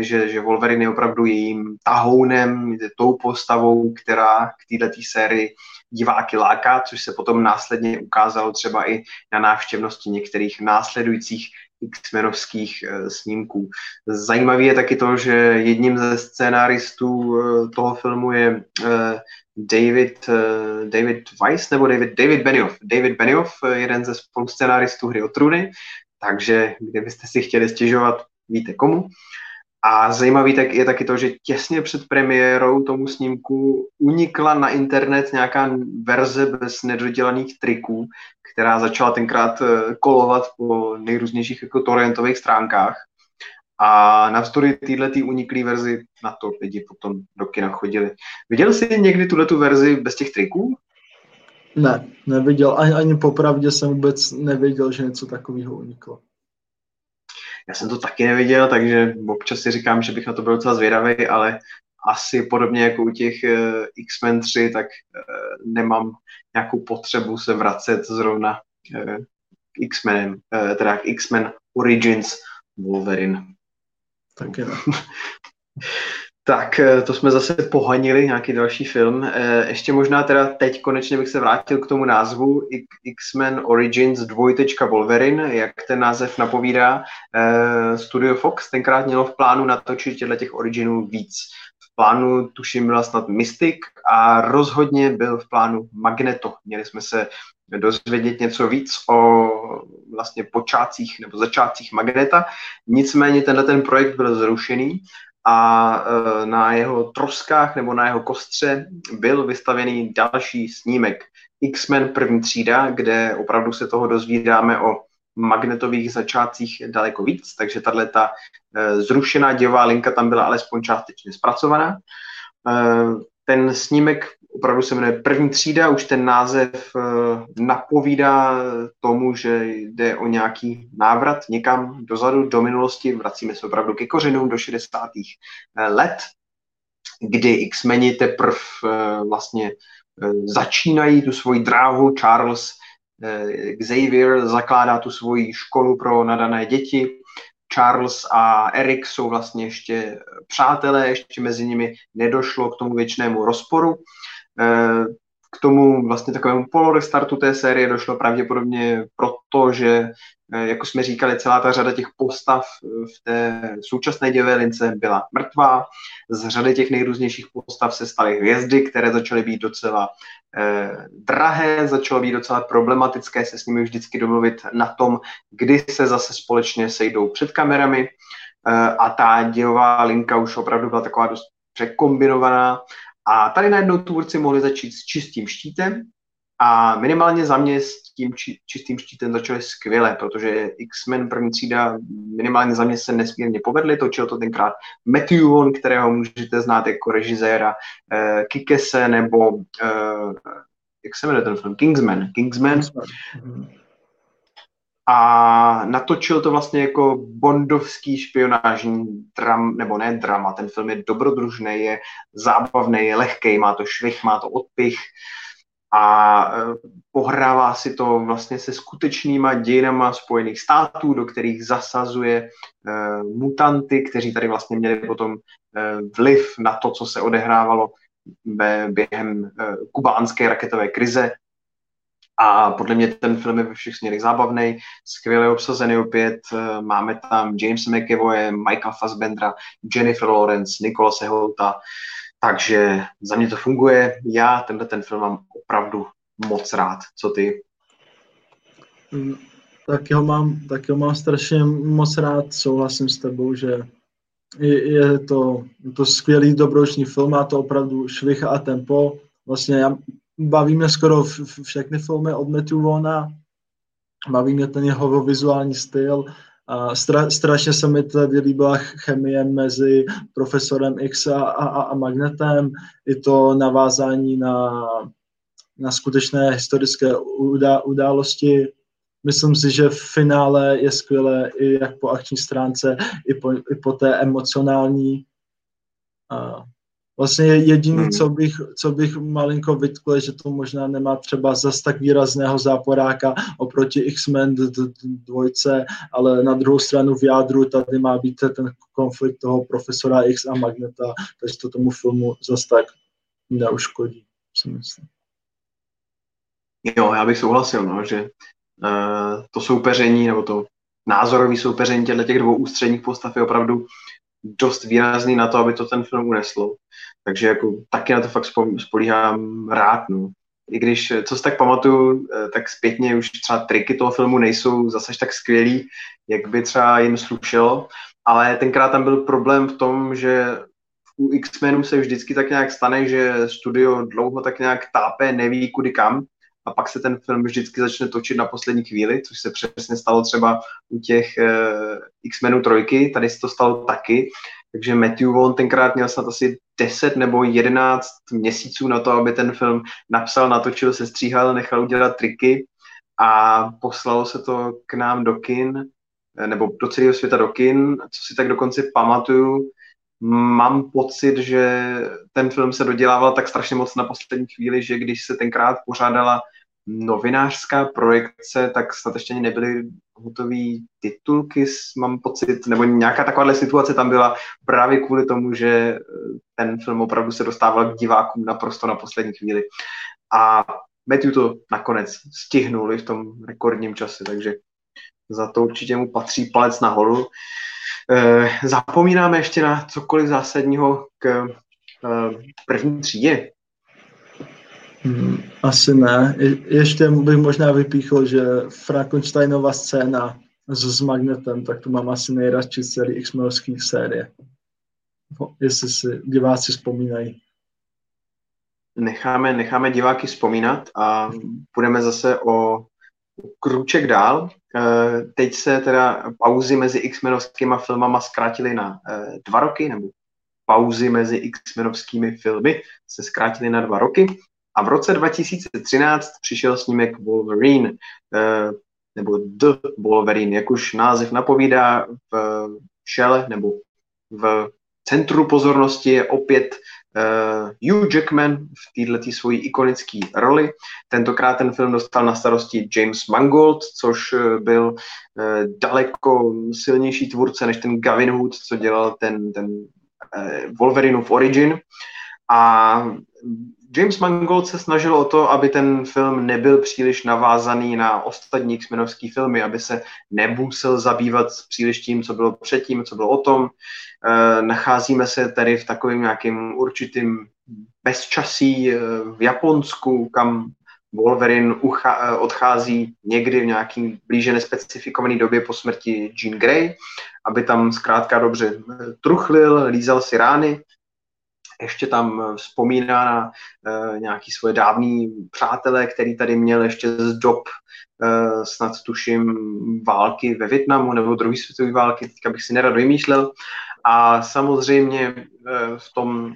S1: že, že Wolverine je opravdu jejím tahounem, tou postavou, která k této sérii diváky láká, což se potom následně ukázalo třeba i na návštěvnosti některých následujících X-menovských eh, snímků. Zajímavé je taky to, že jedním ze scénáristů eh, toho filmu je eh, David, David Weiss nebo David, David Benioff. David Benioff, jeden ze spolucenáristů hry o trůny, takže kdybyste si chtěli stěžovat, víte komu. A zajímavý tak je taky to, že těsně před premiérou tomu snímku unikla na internet nějaká verze bez nedodělaných triků, která začala tenkrát eh, kolovat po nejrůznějších jako torrentových stránkách. A navzdory téhle tý uniklý verzi na to lidi potom do kina chodili. Viděl jsi někdy tuhle tu verzi bez těch triků?
S2: Ne, neviděl. Ani, ani popravdě jsem vůbec nevěděl, že něco takového uniklo.
S1: Já jsem to taky neviděl, takže občas si říkám, že bych na to byl docela zvědavý, ale asi podobně jako u těch uh, X-Men 3, tak uh, nemám nějakou potřebu se vracet zrovna uh, k X-Menem, uh, teda k X-Men Origins Wolverine.
S2: Tak jo.
S1: Tak, to jsme zase pohanili, nějaký další film. Ještě možná teda teď konečně bych se vrátil k tomu názvu X-Men Origins dvojtečka Wolverine, jak ten název napovídá. Studio Fox tenkrát mělo v plánu natočit těchto těch Originů víc plánu tuším byla snad Mystic a rozhodně byl v plánu Magneto. Měli jsme se dozvědět něco víc o vlastně počátcích nebo začátcích Magneta. Nicméně tenhle ten projekt byl zrušený a e, na jeho troskách nebo na jeho kostře byl vystavený další snímek X-Men první třída, kde opravdu se toho dozvídáme o magnetových začátcích daleko víc, takže tahle ta eh, zrušená děvá linka tam byla alespoň částečně zpracovaná. Eh, ten snímek opravdu se jmenuje První třída, už ten název eh, napovídá tomu, že jde o nějaký návrat někam dozadu, do minulosti, vracíme se opravdu ke kořenům do 60. let, kdy X-meni teprve vlastně začínají tu svoji dráhu, Charles Eh, Xavier zakládá tu svoji školu pro nadané děti. Charles a Eric jsou vlastně ještě přátelé, ještě mezi nimi nedošlo k tomu věčnému rozporu. Eh, k tomu vlastně takovému polorestartu té série došlo pravděpodobně proto, že, eh, jako jsme říkali, celá ta řada těch postav v té současné děvé lince byla mrtvá. Z řady těch nejrůznějších postav se staly hvězdy, které začaly být docela eh, drahé, začalo být docela problematické se s nimi vždycky domluvit na tom, kdy se zase společně sejdou před kamerami. Eh, a ta dějová linka už opravdu byla taková dost překombinovaná a tady najednou tvůrci mohli začít s čistým štítem a minimálně za mě s tím či, čistým štítem začali skvěle, protože X-Men první třída minimálně za mě se nesmírně povedly, točil to tenkrát Matthew Vaughn, kterého můžete znát jako režiséra uh, Kikese nebo uh, jak se jmenuje ten film? Kingsman. Kingsman. Kingsman. A natočil to vlastně jako bondovský špionážní dram, nebo ne drama, ten film je dobrodružný, je zábavný, je lehký, má to švih, má to odpich a e, pohrává si to vlastně se skutečnýma dějinama Spojených států, do kterých zasazuje e, mutanty, kteří tady vlastně měli potom e, vliv na to, co se odehrávalo během kubánské raketové krize. A podle mě ten film je ve všech směrech zábavný, skvěle obsazený opět. Máme tam James McAvoye, Michael Fassbendera, Jennifer Lawrence, Nikola Seholta, takže za mě to funguje. Já tenhle ten film mám opravdu moc rád. Co ty?
S2: Mm, tak ho mám, tak ho mám strašně moc rád, souhlasím s tebou, že je, to, to skvělý dobroční film, má to opravdu švih a tempo. Vlastně já, baví mě skoro v, v, všechny filmy od Matthew Vona, baví mě ten jeho vizuální styl, a stra, strašně se mi tady líbila chemie mezi profesorem X a, a, a Magnetem, i to navázání na, na skutečné historické udá, události. Myslím si, že v finále je skvělé i jak po akční stránce, i po, i po té emocionální. A Vlastně jediný, hmm. co bych, co bych malinko vytkl, že to možná nemá třeba zas tak výrazného záporáka oproti X-Men dvojce, ale na druhou stranu v jádru tady má být ten konflikt toho profesora X a Magneta, takže to tomu filmu zas tak neuškodí, si myslím.
S1: Jo, já bych souhlasil, no, že uh, to soupeření, nebo to názorové soupeření těchto těch dvou ústředních postav je opravdu dost výrazný na to, aby to ten film uneslo. Takže jako taky na to fakt spolíhám rád. No. I když, co si tak pamatuju, eh, tak zpětně už třeba triky toho filmu nejsou zase tak skvělý, jak by třeba jim slušelo, ale tenkrát tam byl problém v tom, že u X-Menů se vždycky tak nějak stane, že studio dlouho tak nějak tápe, neví kudy kam a pak se ten film vždycky začne točit na poslední chvíli, což se přesně stalo třeba u těch uh, X-Menů trojky, tady se to stalo taky, takže Matthew Vaughn tenkrát měl snad asi 10 nebo 11 měsíců na to, aby ten film napsal, natočil, se stříhal, nechal udělat triky a poslalo se to k nám do kin, eh, nebo do celého světa do kin, co si tak dokonce pamatuju, mám pocit, že ten film se dodělával tak strašně moc na poslední chvíli, že když se tenkrát pořádala novinářská projekce, tak snad ještě nebyly hotové titulky, mám pocit, nebo nějaká takováhle situace tam byla právě kvůli tomu, že eh, ten film opravdu se dostával k divákům naprosto na poslední chvíli. A Matthew to nakonec stihnul i v tom rekordním čase, takže za to určitě mu patří palec nahoru. Eh, zapomínáme ještě na cokoliv zásadního k eh, první třídě.
S2: Hmm, asi ne. Je, ještě bych možná vypíchl, že Frankensteinova scéna s, s Magnetem, tak tu mám asi nejradši celý x série. Jestli si diváci vzpomínají.
S1: Necháme, necháme diváky vzpomínat a budeme zase o krůček dál. Eh, teď se teda pauzy mezi X-menovskýma filmama zkrátily na eh, dva roky, nebo pauzy mezi X-menovskými filmy se zkrátily na dva roky. A v roce 2013 přišel snímek Wolverine, eh, nebo The Wolverine, jak už název napovídá, v šele nebo v centru pozornosti je opět uh, Hugh Jackman v této svojí ikonické roli. Tentokrát ten film dostal na starosti James Mangold, což uh, byl uh, daleko silnější tvůrce než ten Gavin Hood, co dělal ten, ten uh, Wolverineův Origin. A James Mangold se snažil o to, aby ten film nebyl příliš navázaný na ostatní x filmy, aby se nemusel zabývat příliš tím, co bylo předtím, co bylo o tom. E, nacházíme se tady v takovém nějakým určitým bezčasí e, v Japonsku, kam Wolverine ucha- eh, odchází někdy v nějaký blíže nespecifikované době po smrti Jean Grey, aby tam zkrátka dobře truchlil, lízal si rány ještě tam eh, vzpomíná na uh, nějaký svoje dávný přátelé, který tady měl ještě z dob snad tuším války ve Větnamu nebo druhé světové války, teďka bych si nerad vymýšlel. A samozřejmě v tom,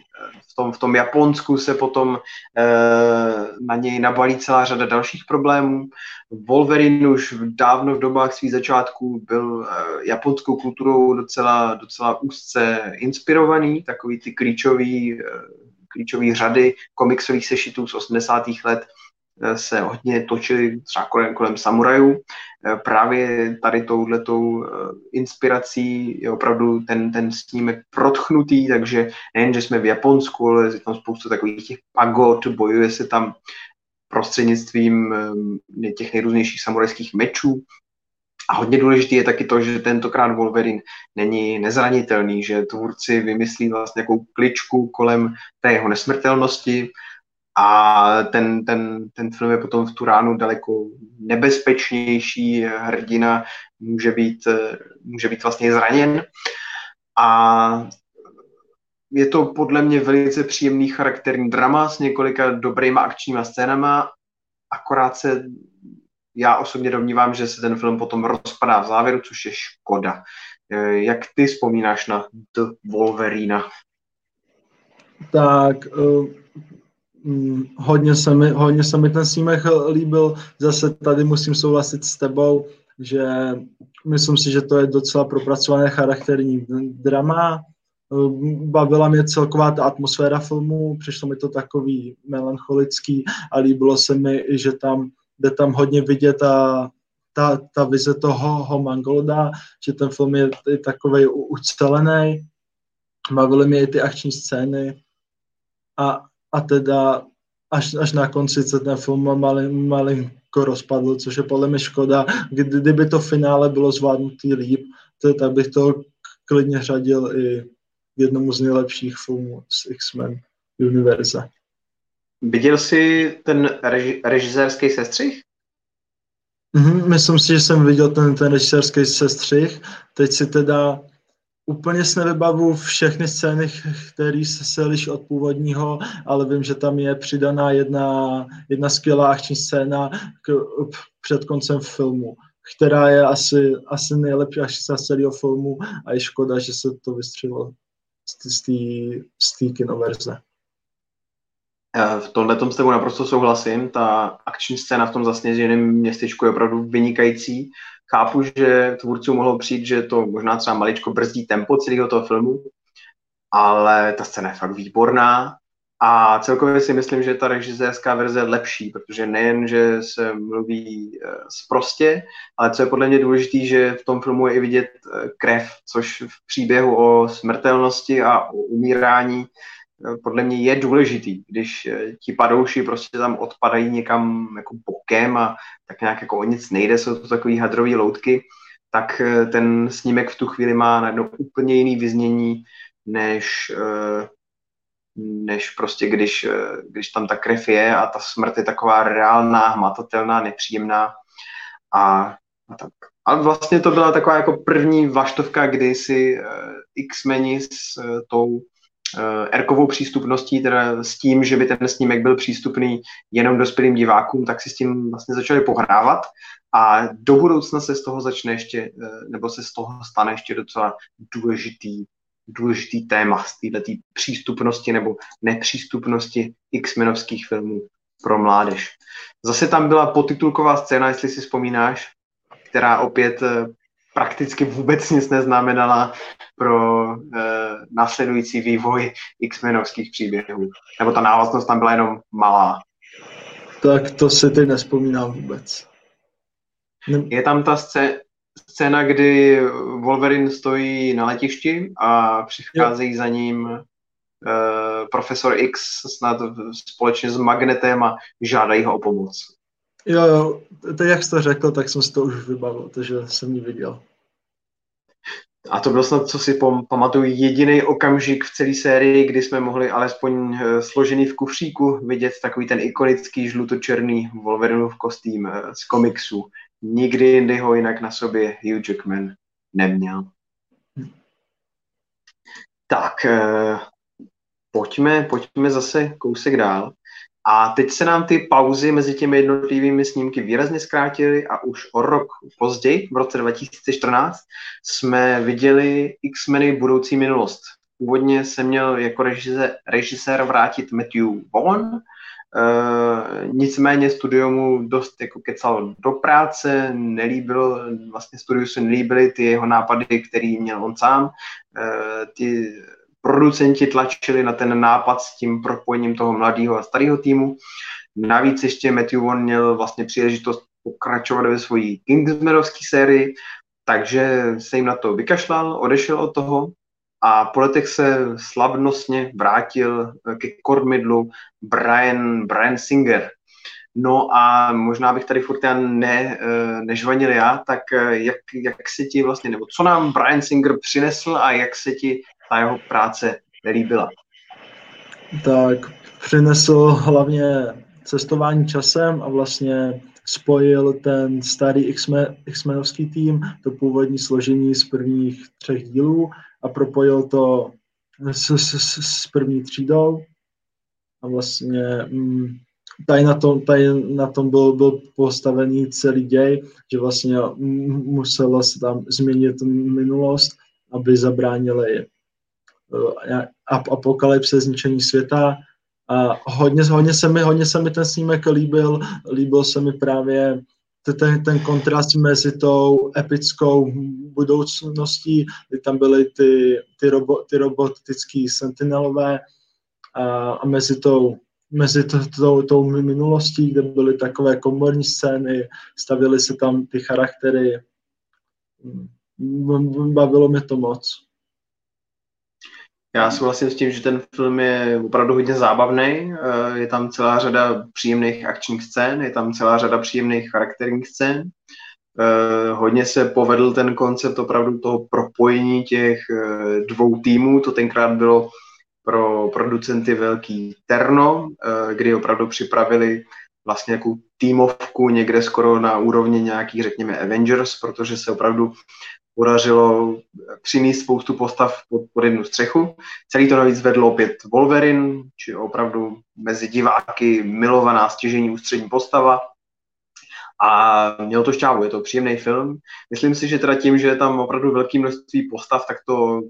S1: v tom, v tom Japonsku se potom na něj nabalí celá řada dalších problémů. Wolverine už dávno v dobách svých začátků byl japonskou kulturou docela, docela úzce inspirovaný, takový ty klíčový, klíčový řady komiksových sešitů z 80. let se hodně točily třeba kolem, kolem samurajů. Právě tady touhletou inspirací je opravdu ten, ten snímek protchnutý, takže nejen, že jsme v Japonsku, ale je tam spoustu takových těch pagod, bojuje se tam prostřednictvím těch nejrůznějších samurajských mečů. A hodně důležité je taky to, že tentokrát Wolverine není nezranitelný, že tvůrci vymyslí vlastně nějakou kličku kolem té jeho nesmrtelnosti a ten, ten, ten film je potom v tu ránu daleko nebezpečnější, hrdina může být, může být vlastně zraněn a je to podle mě velice příjemný charakterní drama s několika dobrýma akčníma scénama, akorát se já osobně domnívám, že se ten film potom rozpadá v závěru, což je škoda. Eh, jak ty vzpomínáš na The Wolverina?
S2: Tak uh, hodně, se mi, hodně se mi ten snímek líbil. Zase tady musím souhlasit s tebou, že myslím si, že to je docela propracované charakterní drama. Bavila mě celková ta atmosféra filmu, přišlo mi to takový melancholický a líbilo se mi, že tam jde tam hodně vidět ta, ta, ta vize toho Mangolda, že ten film je, je takový ucelený. Bavily mě i ty akční scény a, a teda až, až na konci se ten film malin, malinko rozpadl, což je podle mě škoda. Kdy, kdyby to finále bylo zvládnutý líp, to, tak bych to klidně řadil i jednomu z nejlepších filmů z X-Men univerza.
S1: Viděl jsi ten reži- režisérský sestřih?
S2: Mm-hmm, myslím si, že jsem viděl ten, ten režisérský sestřih. Teď si teda úplně si nevybavu všechny scény, které se, se liší od původního, ale vím, že tam je přidaná jedna, jedna skvělá akční scéna k, před koncem filmu, která je asi, asi nejlepší akční z celého filmu a je škoda, že se to vystřelilo z té kinoverze.
S1: Eh, v tomhle tom s tebou naprosto souhlasím. Ta akční scéna v tom zasněženém městečku je opravdu vynikající. Chápu, že tvůrcům mohlo přijít, že to možná třeba maličko brzdí tempo celého toho filmu, ale ta scéna je fakt výborná a celkově si myslím, že ta režisérská verze je lepší, protože nejen, že se mluví zprostě, eh, ale co je podle mě důležité, že v tom filmu je i vidět eh, krev, což v příběhu o smrtelnosti a o umírání podle mě je důležitý, když eh, ti padouši prostě tam odpadají někam jako bokem a tak nějak jako o nic nejde, jsou to takové hadrové loutky, tak eh, ten snímek v tu chvíli má najednou úplně jiný vyznění, než, eh, než prostě když, když tam ta krev je a ta smrt je taková reálná, hmatatelná, nepříjemná a, a tak. Ale vlastně to byla taková jako první vaštovka, kdy si X-meni s tou erkovou přístupností, teda s tím, že by ten snímek byl přístupný jenom dospělým divákům, tak si s tím vlastně začali pohrávat a do budoucna se z toho začne ještě, eh, nebo se z toho stane ještě docela důležitý, důležitý téma z této přístupnosti nebo nepřístupnosti X-menovských filmů pro mládež. Zase tam byla potitulková scéna, jestli si vzpomínáš, která opět eh, prakticky vůbec nic neznamenala pro uh, následující vývoj X-menovských příběhů. Nebo ta návaznost tam byla jenom malá.
S2: Tak to si teď nespomínám vůbec.
S1: Ne... Je tam ta scé- scéna, kdy Wolverine stojí na letišti a přicházejí jo. za ním uh, profesor X snad společně s Magnetem a žádají ho o pomoc.
S2: Jo, jo, teď jak jsi to řekl, tak jsem si to už vybavil, takže jsem ji viděl.
S1: A to byl snad, co si pamatuju, jediný okamžik v celé sérii, kdy jsme mohli alespoň eh, složený v kufříku vidět takový ten ikonický žlutočerný Wolverinův kostým eh, z komiksu. Nikdy jindy ho jinak na sobě Hugh Jackman neměl. Tak, eh, pojďme, pojďme zase kousek dál. A teď se nám ty pauzy mezi těmi jednotlivými snímky výrazně zkrátily a už o rok později, v roce 2014, jsme viděli X-meny budoucí minulost. Původně se měl jako režisér, režisér vrátit Matthew Vaughn, Uh, nicméně studio mu dost jako kecal do práce, nelíbil, vlastně studiu se nelíbily ty jeho nápady, který měl on sám. Uh, ty producenti tlačili na ten nápad s tím propojením toho mladého a starého týmu. Navíc ještě Matthew Vaughn měl vlastně příležitost pokračovat ve svojí Kingsmanovské sérii, takže se jim na to vykašlal, odešel od toho a po letech se slavnostně vrátil ke kormidlu Brian, Brian Singer. No a možná bych tady furt já ne, eh, nežvanil já, tak eh, jak, jak se ti vlastně, nebo co nám Brian Singer přinesl a jak se ti ta jeho práce nelíbila?
S2: Tak přinesl hlavně cestování časem a vlastně spojil ten starý X-menovský tým, to původní složení z prvních třech dílů a propojil to s, s, s, první třídou a vlastně mm, tady na tom, tady na tom byl, byl postavený celý děj, že vlastně muselo se tam změnit minulost, aby zabránili apokalypse, zničení světa. A hodně, hodně, se mi, hodně se mi ten snímek líbil, líbil se mi právě ten, ten kontrast mezi tou epickou budoucností, kdy tam byly ty, ty, robo, ty robotické sentinelové a, a mezi tou mezi to, to, tou minulostí, kde byly takové komorní scény, stavily se tam ty charaktery. Bavilo mě to moc.
S1: Já souhlasím s tím, že ten film je opravdu hodně zábavný. Eh, je tam celá řada příjemných akčních scén, je tam celá řada příjemných charakterních scén. Eh, hodně se povedl ten koncept opravdu toho propojení těch eh, dvou týmů. To tenkrát bylo pro producenty velký terno, kdy opravdu připravili vlastně nějakou týmovku někde skoro na úrovni nějakých, řekněme, Avengers, protože se opravdu podařilo přinést spoustu postav pod, pod jednu střechu. Celý to navíc vedlo opět Wolverine, či opravdu mezi diváky milovaná stěžení ústřední postava. A mělo to šťávu, je to příjemný film. Myslím si, že teda tím, že je tam opravdu velké množství postav, tak to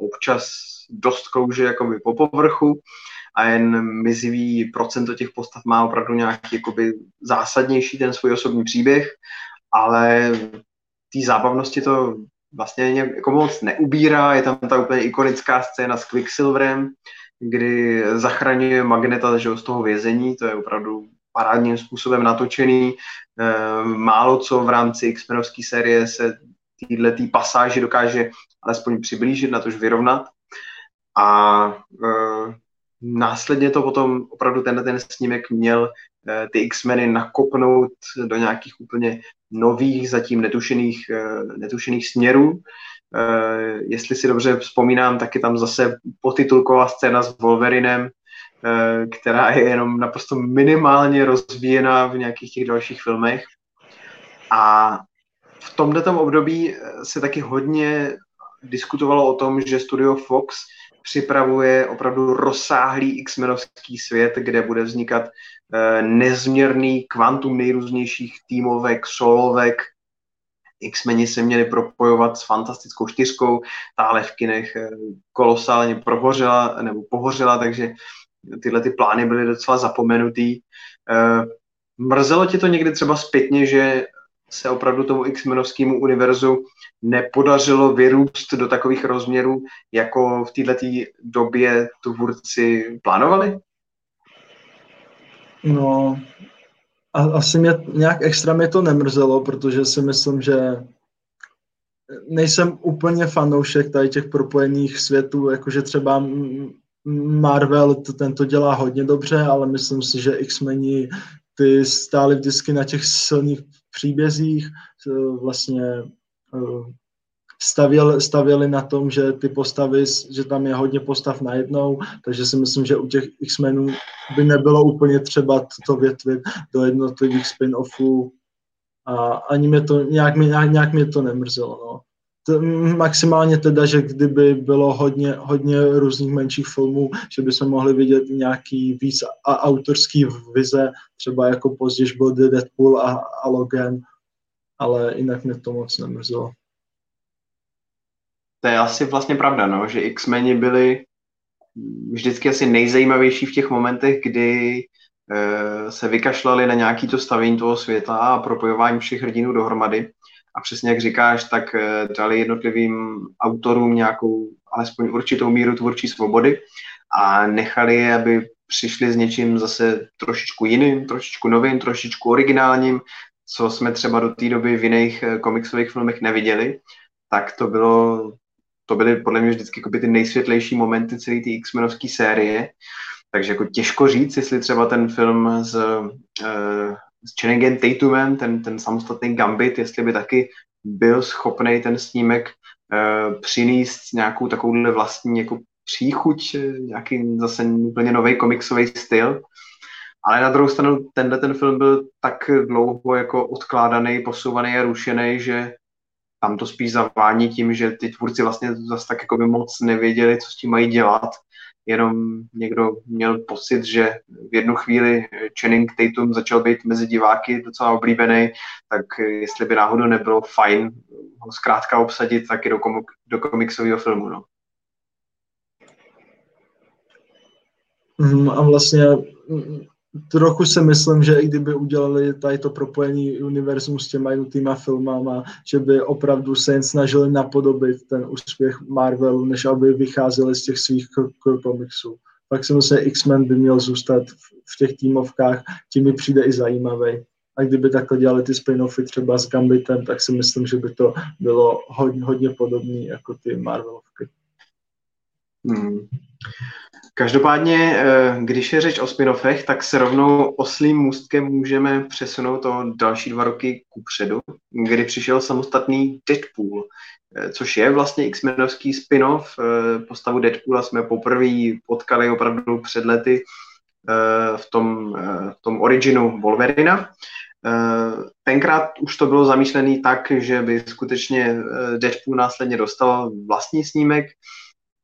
S1: občas dost klouže jakoby po povrchu a jen mizivý procento těch postav má opravdu nějaký jakoby zásadnější ten svůj osobní příběh, ale té zábavnosti to vlastně jako moc neubírá. Je tam ta úplně ikonická scéna s Quicksilverem, kdy zachraňuje Magneta že, z toho vězení, to je opravdu parádním způsobem natočený. E, málo co v rámci X-menovské série se týhle tý pasáži dokáže alespoň přiblížit, na tož vyrovnat. A e, následně to potom opravdu ten, ten snímek měl ty X-meny nakopnout do nějakých úplně nových, zatím netušených, eh, netušených směrů. Eh, jestli si dobře vzpomínám, tak je tam zase potitulková scéna s Wolverinem, eh, která je jenom naprosto minimálně rozvíjená v nějakých těch dalších filmech. A v tomto období se taky hodně diskutovalo o tom, že studio Fox připravuje opravdu rozsáhlý X-menovský svět, kde bude vznikat Eh, nezměrný kvantum nejrůznějších týmovek, solovek. X-meni se měli propojovat s fantastickou čtyřkou, tále v kinech eh, kolosálně prohořela, nebo pohořela, takže tyhle ty plány byly docela zapomenutý. Eh, mrzelo tě to někdy třeba zpětně, že se opravdu tomu X-menovskému univerzu nepodařilo vyrůst do takových rozměrů, jako v této době tvůrci plánovali?
S2: No, a, asi mě nějak extra mě to nemrzelo, protože si myslím, že nejsem úplně fanoušek tady těch propojených světů, jakože třeba Marvel ten to dělá hodně dobře, ale myslím si, že X-meni ty stály vždycky na těch silných příbězích, vlastně eh, stavěli, stavěli na tom, že ty postavy, že tam je hodně postav najednou, takže si myslím, že u těch X-menů by nebylo úplně třeba to větvit do jednotlivých spin-offů a ani mě to, nějak, mě, nějak, nějak mě to nemrzelo, no. To, maximálně teda, že kdyby bylo hodně, hodně různých menších filmů, že bychom mohli vidět nějaký víc a, autorský vize, třeba jako později byl Deadpool a, a Logan, ale jinak mě to moc nemrzelo
S1: to je asi vlastně pravda, no, že X-meni byli vždycky asi nejzajímavější v těch momentech, kdy e, se vykašlali na nějaký to stavění toho světa a propojování všech hrdinů dohromady. A přesně jak říkáš, tak e, dali jednotlivým autorům nějakou alespoň určitou míru tvůrčí svobody a nechali je, aby přišli s něčím zase trošičku jiným, trošičku novým, trošičku originálním, co jsme třeba do té doby v jiných eh, komiksových filmech neviděli, tak to bylo, to byly podle mě vždycky jako by ty nejsvětlejší momenty celé té X-menovské série. Takže jako těžko říct, jestli třeba ten film s, uh, s Channingem Tatumem, ten, ten samostatný Gambit, jestli by taky byl schopný ten snímek uh, přinést nějakou takovouhle vlastní jako příchuť, nějaký zase úplně nový komiksový styl. Ale na druhou stranu tenhle ten film byl tak dlouho jako odkládaný, posouvaný a rušený, že tam to spíš zavání tím, že ty tvůrci vlastně zase tak jako by moc nevěděli, co s tím mají dělat. Jenom někdo měl pocit, že v jednu chvíli Channing Tatum začal být mezi diváky docela oblíbený, tak jestli by náhodou nebylo fajn ho zkrátka obsadit taky do, komik- do komiksového filmu. No.
S2: Mm, a vlastně mm, trochu si myslím, že i kdyby udělali tady to propojení univerzum s těma jednotýma filmama, že by opravdu se jen snažili napodobit ten úspěch Marvelu, než aby vycházeli z těch svých komiksů. Pak si myslím, že X-Men by měl zůstat v těch týmovkách, tím mi přijde i zajímavý. A kdyby takhle dělali ty spin-offy třeba s Gambitem, tak si myslím, že by to bylo hodně, hodně podobné jako ty Marvelovky.
S1: Hmm. Každopádně, eh, když je řeč o spin-offech, tak se rovnou oslým můstkem můžeme přesunout o další dva roky kupředu, kdy přišel samostatný Deadpool, eh, což je vlastně X-menovský spin-off. Eh, postavu Deadpoola jsme poprvé potkali opravdu před lety v tom, v tom originu Wolverina. Tenkrát už to bylo zamýšlené tak, že by skutečně Deadpool následně dostal vlastní snímek,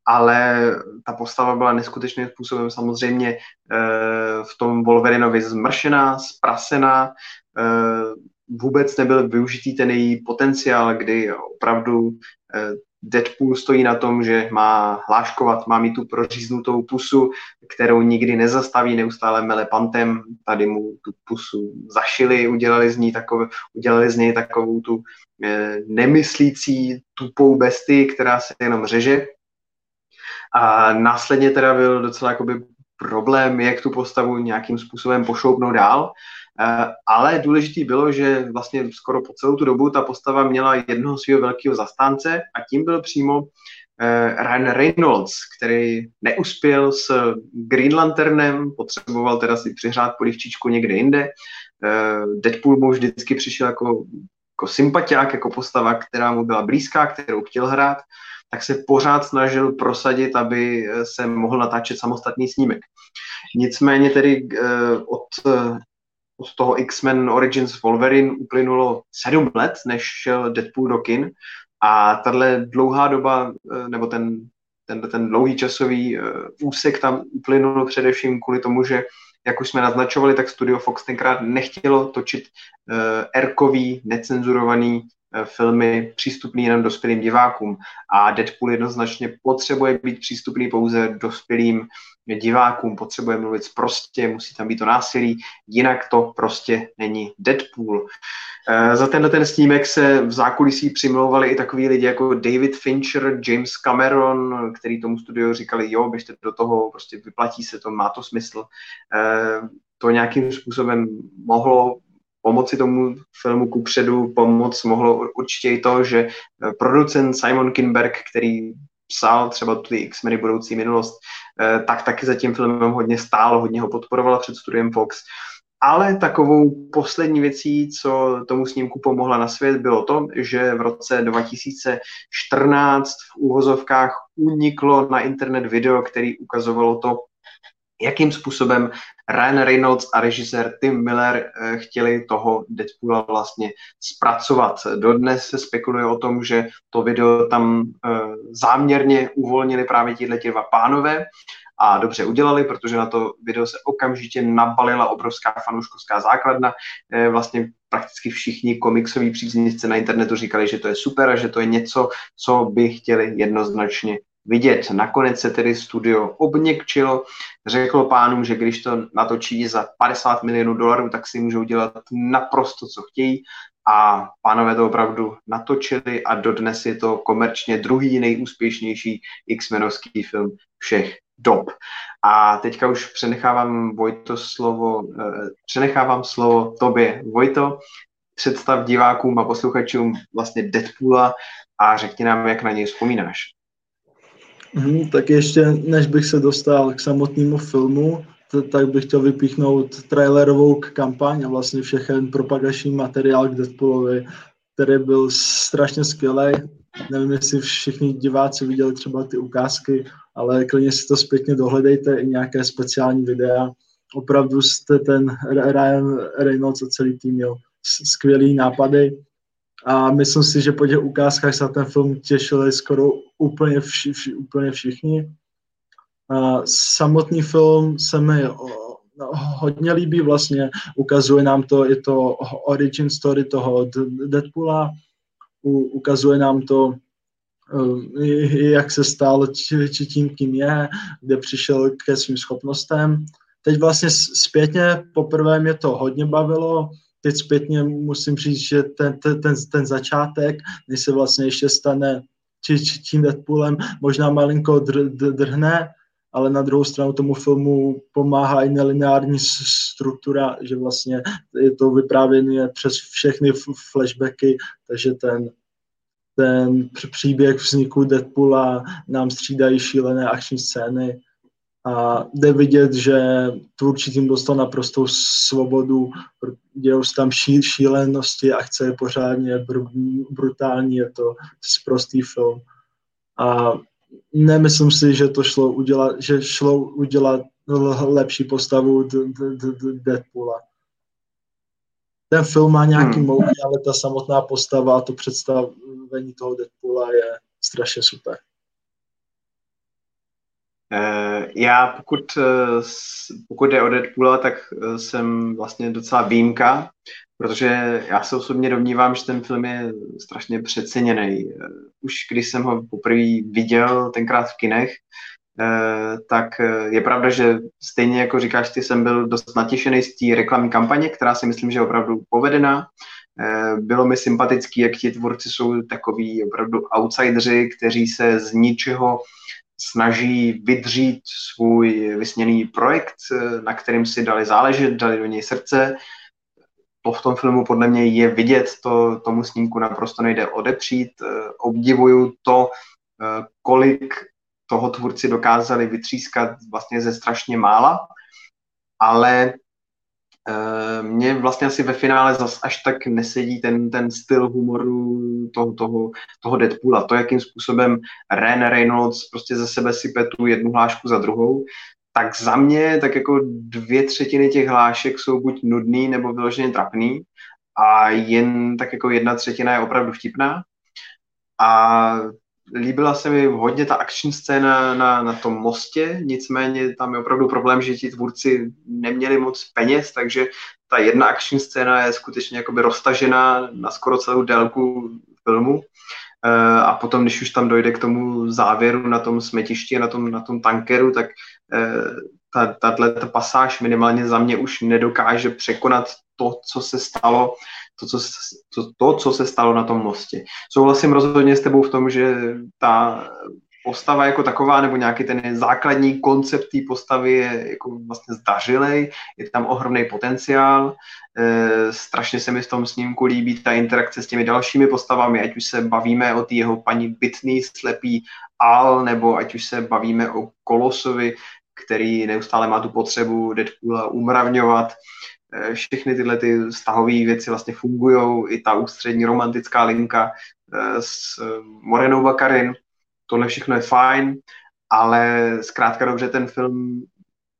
S1: ale ta postava byla neskutečným způsobem samozřejmě eh, v tom Wolverinovi zmršená, zprasená, eh, vůbec nebyl využitý ten její potenciál, kdy opravdu eh, Deadpool stojí na tom, že má hláškovat, má mít tu proříznutou pusu, kterou nikdy nezastaví, neustále mele pantem, tady mu tu pusu zašili, udělali z, ní takové, udělali z něj takovou tu nemyslící tupou bestii, která se jenom řeže a následně teda byl docela jakoby problém, jak tu postavu nějakým způsobem pošoupnout dál. Uh, ale důležitý bylo, že vlastně skoro po celou tu dobu ta postava měla jednoho svého velkého zastánce a tím byl přímo uh, Ryan Reynolds, který neuspěl s Green Lanternem, potřeboval teda si přihrát polivčičku někde jinde. Uh, Deadpool mu vždycky přišel jako, jako sympatiák, jako postava, která mu byla blízká, kterou chtěl hrát tak se pořád snažil prosadit, aby se mohl natáčet samostatný snímek. Nicméně tedy eh, od, eh, od toho X-Men Origins Wolverine uplynulo sedm let, než šel Deadpool do kin a tahle dlouhá doba, eh, nebo ten, ten, ten dlouhý časový úsek tam uplynul především kvůli tomu, že jak už jsme naznačovali, tak Studio Fox tenkrát nechtělo točit uh, erkový, necenzurovaný Eh, filmy přístupný jenom dospělým divákům a Deadpool jednoznačně potřebuje být přístupný pouze dospělým divákům, potřebuje mluvit prostě, musí tam být to násilí, jinak to prostě není Deadpool. E, za tenhle ten snímek se v zákulisí přimlouvali i takový lidi jako David Fincher, James Cameron, který tomu studiu říkali, jo, běžte do toho, prostě vyplatí se to, má to smysl. E, to nějakým způsobem mohlo pomoci tomu filmu kupředu pomoc mohlo určitě i to, že eh, producent Simon Kinberg, který psal třeba ty X-meny budoucí minulost, eh, tak taky za tím filmem hodně stál, hodně ho podporoval před studiem Fox. Ale takovou poslední věcí, co tomu snímku pomohla na svět, bylo to, že v roce 2014 v úvozovkách uniklo na internet video, který ukazovalo to, jakým způsobem Ryan Reynolds a režisér Tim Miller eh, chtěli toho Deadpoola vlastně zpracovat. Dodnes se spekuluje o tom, že to video tam eh, záměrně uvolnili právě tihle dva pánové a dobře udělali, protože na to video se okamžitě nabalila obrovská fanouškovská základna. Eh, vlastně prakticky všichni komiksoví příznivci na internetu říkali, že to je super a že to je něco, co by chtěli jednoznačně vidět. Nakonec se tedy studio obněkčilo, řeklo pánům, že když to natočí za 50 milionů dolarů, tak si můžou dělat naprosto, co chtějí. A pánové to opravdu natočili a dodnes je to komerčně druhý nejúspěšnější X-menovský film všech dob. A teďka už přenechávám Vojto slovo, eh, přenechávám slovo tobě. Vojto, představ divákům a posluchačům vlastně Deadpoola a řekni nám, jak na něj vzpomínáš.
S2: Hmm, tak ještě, než bych se dostal k samotnému filmu, tak bych chtěl vypíchnout trailerovou kampaň a vlastně všechen propagační materiál k Deadpoolovi, který byl strašně skvělý. Nevím, jestli všichni diváci viděli třeba ty ukázky, ale klidně si to zpětně dohledejte i nějaké speciální videa. Opravdu jste ten Ryan Reynolds a celý tým měl skvělý nápady a myslím si, že po těch ukázkách se ten film těšili skoro úplně, vši, vši, úplně všichni. A samotný film se mi no, hodně líbí vlastně, ukazuje nám to, je to origin story toho Deadpoola, ukazuje nám to, eh, jak se stal či tím, kým je, kde přišel ke svým schopnostem. Teď vlastně zpětně poprvé mě to hodně bavilo, teď zpětně musím říct, že ten, ten, ten, ten začátek, než se vlastně ještě stane či, či, tím Deadpoolem, možná malinko dr, dr, drhne, ale na druhou stranu tomu filmu pomáhá i nelineární struktura, že vlastně je to vyprávění přes všechny flashbacky, takže ten, ten příběh vzniku Deadpoola nám střídají šílené akční scény a jde vidět, že tvůrčí tým dostal naprostou svobodu, dějou se tam ší, šílenosti, akce je pořádně br, brutální, je to prostý film. A nemyslím si, že to šlo udělat, že šlo udělat lepší postavu Deadpoola. Ten film má nějaký hmm. mouchy, ale ta samotná postava a to představení toho Deadpoola je strašně super.
S1: Eh, já pokud, eh, pokud jde o Deadpoola, tak eh, jsem vlastně docela výjimka, protože já se osobně domnívám, že ten film je strašně přeceněný. Už když jsem ho poprvé viděl tenkrát v kinech, tak je pravda, že stejně jako říkáš, ty jsem byl dost natěšený z té reklamní kampaně, která si myslím, že je opravdu povedená. Bylo mi sympatický, jak ti tvůrci jsou takový opravdu outsideri, kteří se z ničeho snaží vydřít svůj vysněný projekt, na kterým si dali záležet, dali do něj srdce. To v tom filmu podle mě je vidět, to tomu snímku naprosto nejde odepřít. Obdivuju to, kolik toho tvůrci dokázali vytřískat vlastně ze strašně mála, ale Eh, mně vlastně asi ve finále zas až tak nesedí ten, ten styl humoru toho, toho, toho Deadpoola. To, jakým způsobem Ren Reynolds prostě ze sebe sype tu jednu hlášku za druhou, tak za mě tak jako dvě třetiny těch hlášek jsou buď nudný nebo vyloženě trapný a jen tak jako jedna třetina je opravdu vtipná. A líbila se mi hodně ta akční scéna na, na tom mostě, nicméně tam je opravdu problém, že ti tvůrci neměli moc peněz, takže ta jedna akční scéna je skutečně jakoby roztažená na skoro celou délku filmu. Eh, a potom, když už tam dojde k tomu závěru na tom smetišti, na tom, na tom tankeru, tak eh, ta, tato ta pasáž minimálně za mě už nedokáže překonat to, co se stalo to co, to, to, co se stalo na tom mostě. Souhlasím rozhodně s tebou v tom, že ta postava jako taková, nebo nějaký ten základní koncept té postavy je jako vlastně zdařilej, je tam ohromný potenciál, e, strašně se mi v tom snímku líbí ta interakce s těmi dalšími postavami, ať už se bavíme o té jeho paní Bitný, slepý Al, nebo ať už se bavíme o Kolosovi, který neustále má tu potřebu Deadpoola umravňovat. Eh, všechny tyhle ty vztahové věci vlastně fungují, i ta ústřední romantická linka eh, s eh, Morenou Bakarin, tohle všechno je fajn, ale zkrátka dobře ten film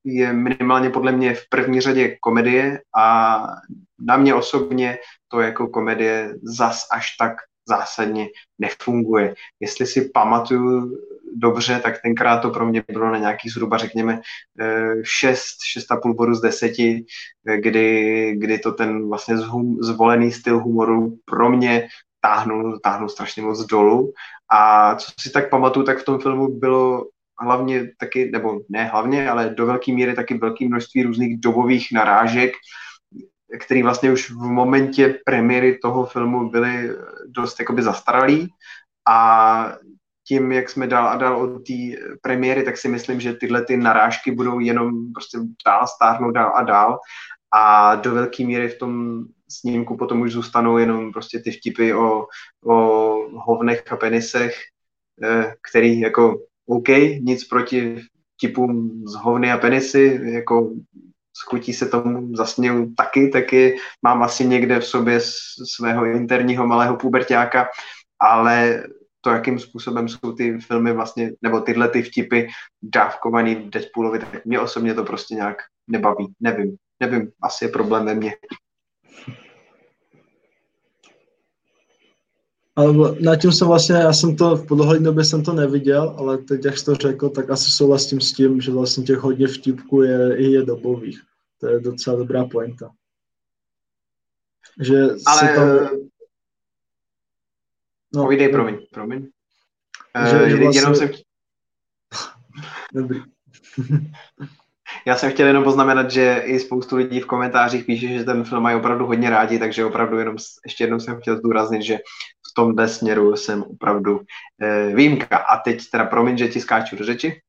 S1: je minimálně podle mě v první řadě komedie a na mě osobně to jako komedie zas až tak zásadně nefunguje. Jestli si pamatuju dobře, tak tenkrát to pro mě bylo na nějaký zhruba, řekněme, 6, eh, 6,5 bodu z 10, eh, kdy, kdy to ten vlastně zvolený styl humoru pro mě táhnul, táhnul strašně moc dolů. A co si tak pamatuju, tak v tom filmu bylo hlavně taky, nebo ne hlavně, ale do velké míry taky velké množství různých dobových narážek, který vlastně už v momentě premiéry toho filmu byly dost jakoby zastaralý. A tím, jak jsme dál a dál od té premiéry, tak si myslím, že tyhle ty narážky budou jenom prostě dál stárnout dál a dál. A do velké míry v tom snímku potom už zůstanou jenom prostě ty vtipy o, o hovnech a penisech, eh, který jako OK, nic proti vtipům z hovny a penisy, jako schutí se tomu zasněju taky, taky mám asi někde v sobě svého interního malého pubertáka, ale to, jakým způsobem jsou ty filmy vlastně, nebo tyhle ty vtipy dávkovaný v Deadpoolovi, tak mě osobně to prostě nějak nebaví. Nevím, nevím, asi je problém ve mně.
S2: Ale na tím jsem vlastně, já jsem to, v podlouhé době jsem to neviděl, ale teď, jak jsi to řekl, tak asi souhlasím s tím, že vlastně těch hodně vtipků je, je dobových. To je docela dobrá pointa. Že
S1: ale... Se tam... No, Povídej, promiň, promiň. Že, uh, že vlastně... Jenom jsem...
S2: Dobrý.
S1: Já jsem chtěl jenom poznamenat, že i spoustu lidí v komentářích píše, že ten film mají opravdu hodně rádi, takže opravdu jenom ještě jednou jsem chtěl zdůraznit, že v tomhle směru jsem opravdu e, výjimka. A teď teda promiň, že ti skáču do řeči.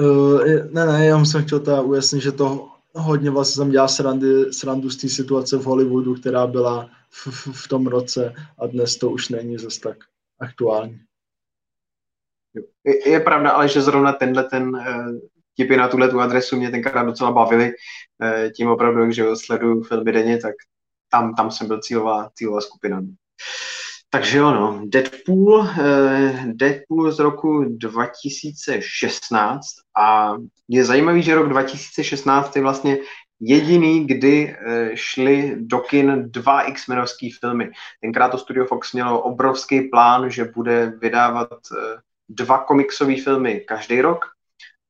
S2: Uh, ne, ne, já jsem chtěl teda ujasnit, že to hodně vlastně jsem dělal srandy, srandu z té situace v Hollywoodu, která byla v, v, v tom roce a dnes to už není zase tak aktuální.
S1: Je, je pravda, ale že zrovna tenhle ten tipy na tuhle tu adresu mě tenkrát docela bavily. Eh, tím opravdu, že sleduju filmy denně, tak tam, tam jsem byl cílová, cílová skupina. Takže jo, no. Deadpool, eh, Deadpool z roku 2016 a je zajímavý, že rok 2016 je vlastně jediný, kdy eh, šly do kin dva X-menovský filmy. Tenkrát to Studio Fox mělo obrovský plán, že bude vydávat dva komiksové filmy každý rok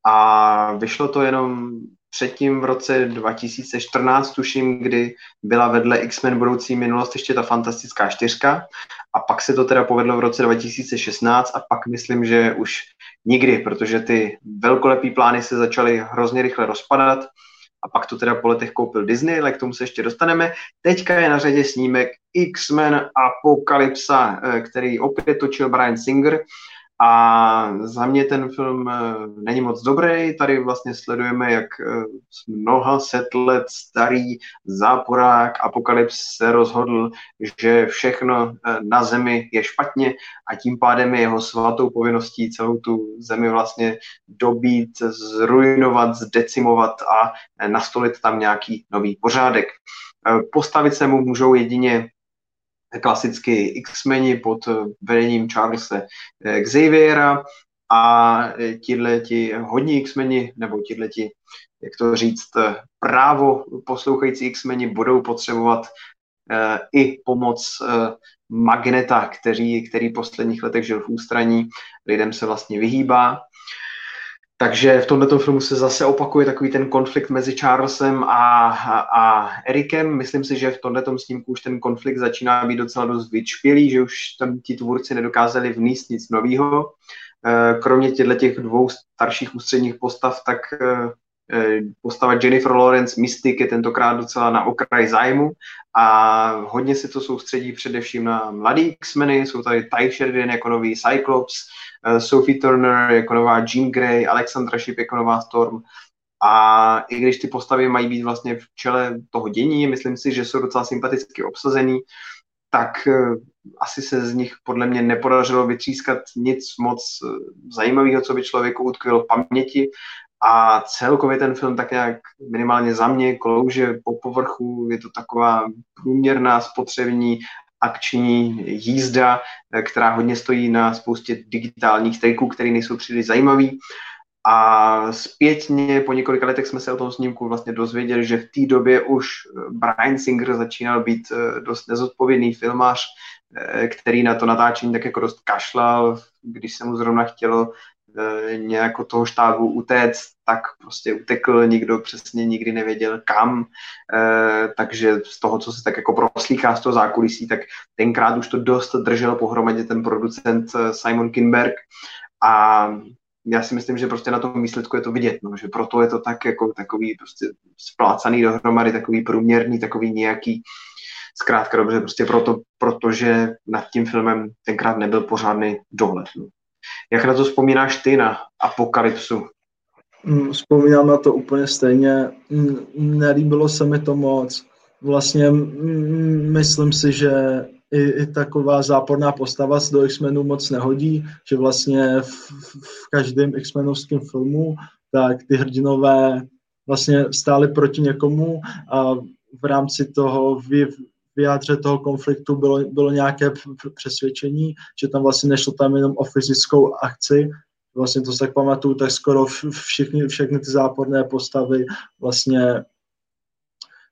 S1: a vyšlo to jenom předtím v roce 2014, tuším, kdy byla vedle X-Men budoucí minulost ještě ta fantastická čtyřka. A pak se to teda povedlo v roce 2016 a pak myslím, že už nikdy, protože ty velkolepý plány se začaly hrozně rychle rozpadat. A pak to teda po letech koupil Disney, ale k tomu se ještě dostaneme. Teďka je na řadě snímek X-Men Apokalypsa, eh, který opět točil Brian Singer a za mě ten film eh, není moc dobrý. Tady vlastně sledujeme, jak eh, mnoha set let starý záporák Apokalyps se rozhodl, že všechno eh, na zemi je špatně a tím pádem je jeho svatou povinností celou tu zemi vlastně dobít, zrujnovat, zdecimovat a nastolit tam nějaký nový pořádek. Postavit se mu můžou jedině klasicky X-meni pod vedením Charlesa eh, Xaviera a eh, tihle ti hodní X-meni, nebo tihle ti, jak to říct, eh, právo poslouchající X-meni budou potřebovat i pomoc Magneta, který, který v posledních letech žil v ústraní, lidem se vlastně vyhýbá takže v tomto filmu se zase opakuje takový ten konflikt mezi Charlesem a, a, a Erikem. Myslím si, že v tomto snímku už ten konflikt začíná být docela dost vyčpělý, že už tam ti tvůrci nedokázali vníst nic nového. Eh, kromě těchto těch dvou starších ústředních postav, tak eh, postava Jennifer Lawrence Mystic je tentokrát docela na okraj zájmu a hodně se to soustředí především na mladý X-meny, jsou tady Ty Sheridan jako nový Cyclops, Eh, Sophie Turner jako nová Jean Grey, Alexandra Ship jako nová Storm. A i když ty postavy mají být vlastně v čele toho dění, myslím si, že jsou docela sympaticky obsazený, tak eh, asi se z nich podle mě nepodařilo vytřískat nic moc eh, zajímavého, co by člověku utkvělo v paměti. A celkově ten film tak nějak minimálně za mě klouže po povrchu, je to taková průměrná spotřební akční jízda, eh, která hodně stojí na spoustě digitálních triků, které nejsou příliš zajímavý. A zpětně po několika letech jsme se o tom snímku vlastně dozvěděli, že v té době už eh, Brian Singer začínal být eh, dost nezodpovědný filmář, který na to natáčení tak jako dost kašlal, když se mu zrovna chtělo nějak od toho štábu utéct, tak prostě utekl, nikdo přesně nikdy nevěděl kam, e, takže z toho, co se tak jako proslýchá z toho zákulisí, tak tenkrát už to dost držel pohromadě ten producent e, Simon Kinberg a já si myslím, že prostě na tom výsledku je to vidět, no, že proto je to tak jako takový prostě splácaný dohromady, takový průměrný, takový nějaký zkrátka dobře, prostě proto, protože nad tím filmem tenkrát nebyl pořádný dohled. No. Jak na to vzpomínáš ty na Apokalypsu?
S2: Mm, vzpomínám na to úplně stejně. Mm, nelíbilo se mi to moc. Vlastně mm, myslím si, že i, i taková záporná postava se do X-Menů moc nehodí, že vlastně v, v každém X-Menovském filmu tak ty hrdinové vlastně stáli proti někomu a v rámci toho vyjádře toho konfliktu bylo, bylo nějaké přesvědčení, že tam vlastně nešlo tam jenom o fyzickou akci, vlastně to se tak pamatuju, tak skoro všichni, všechny ty záporné postavy vlastně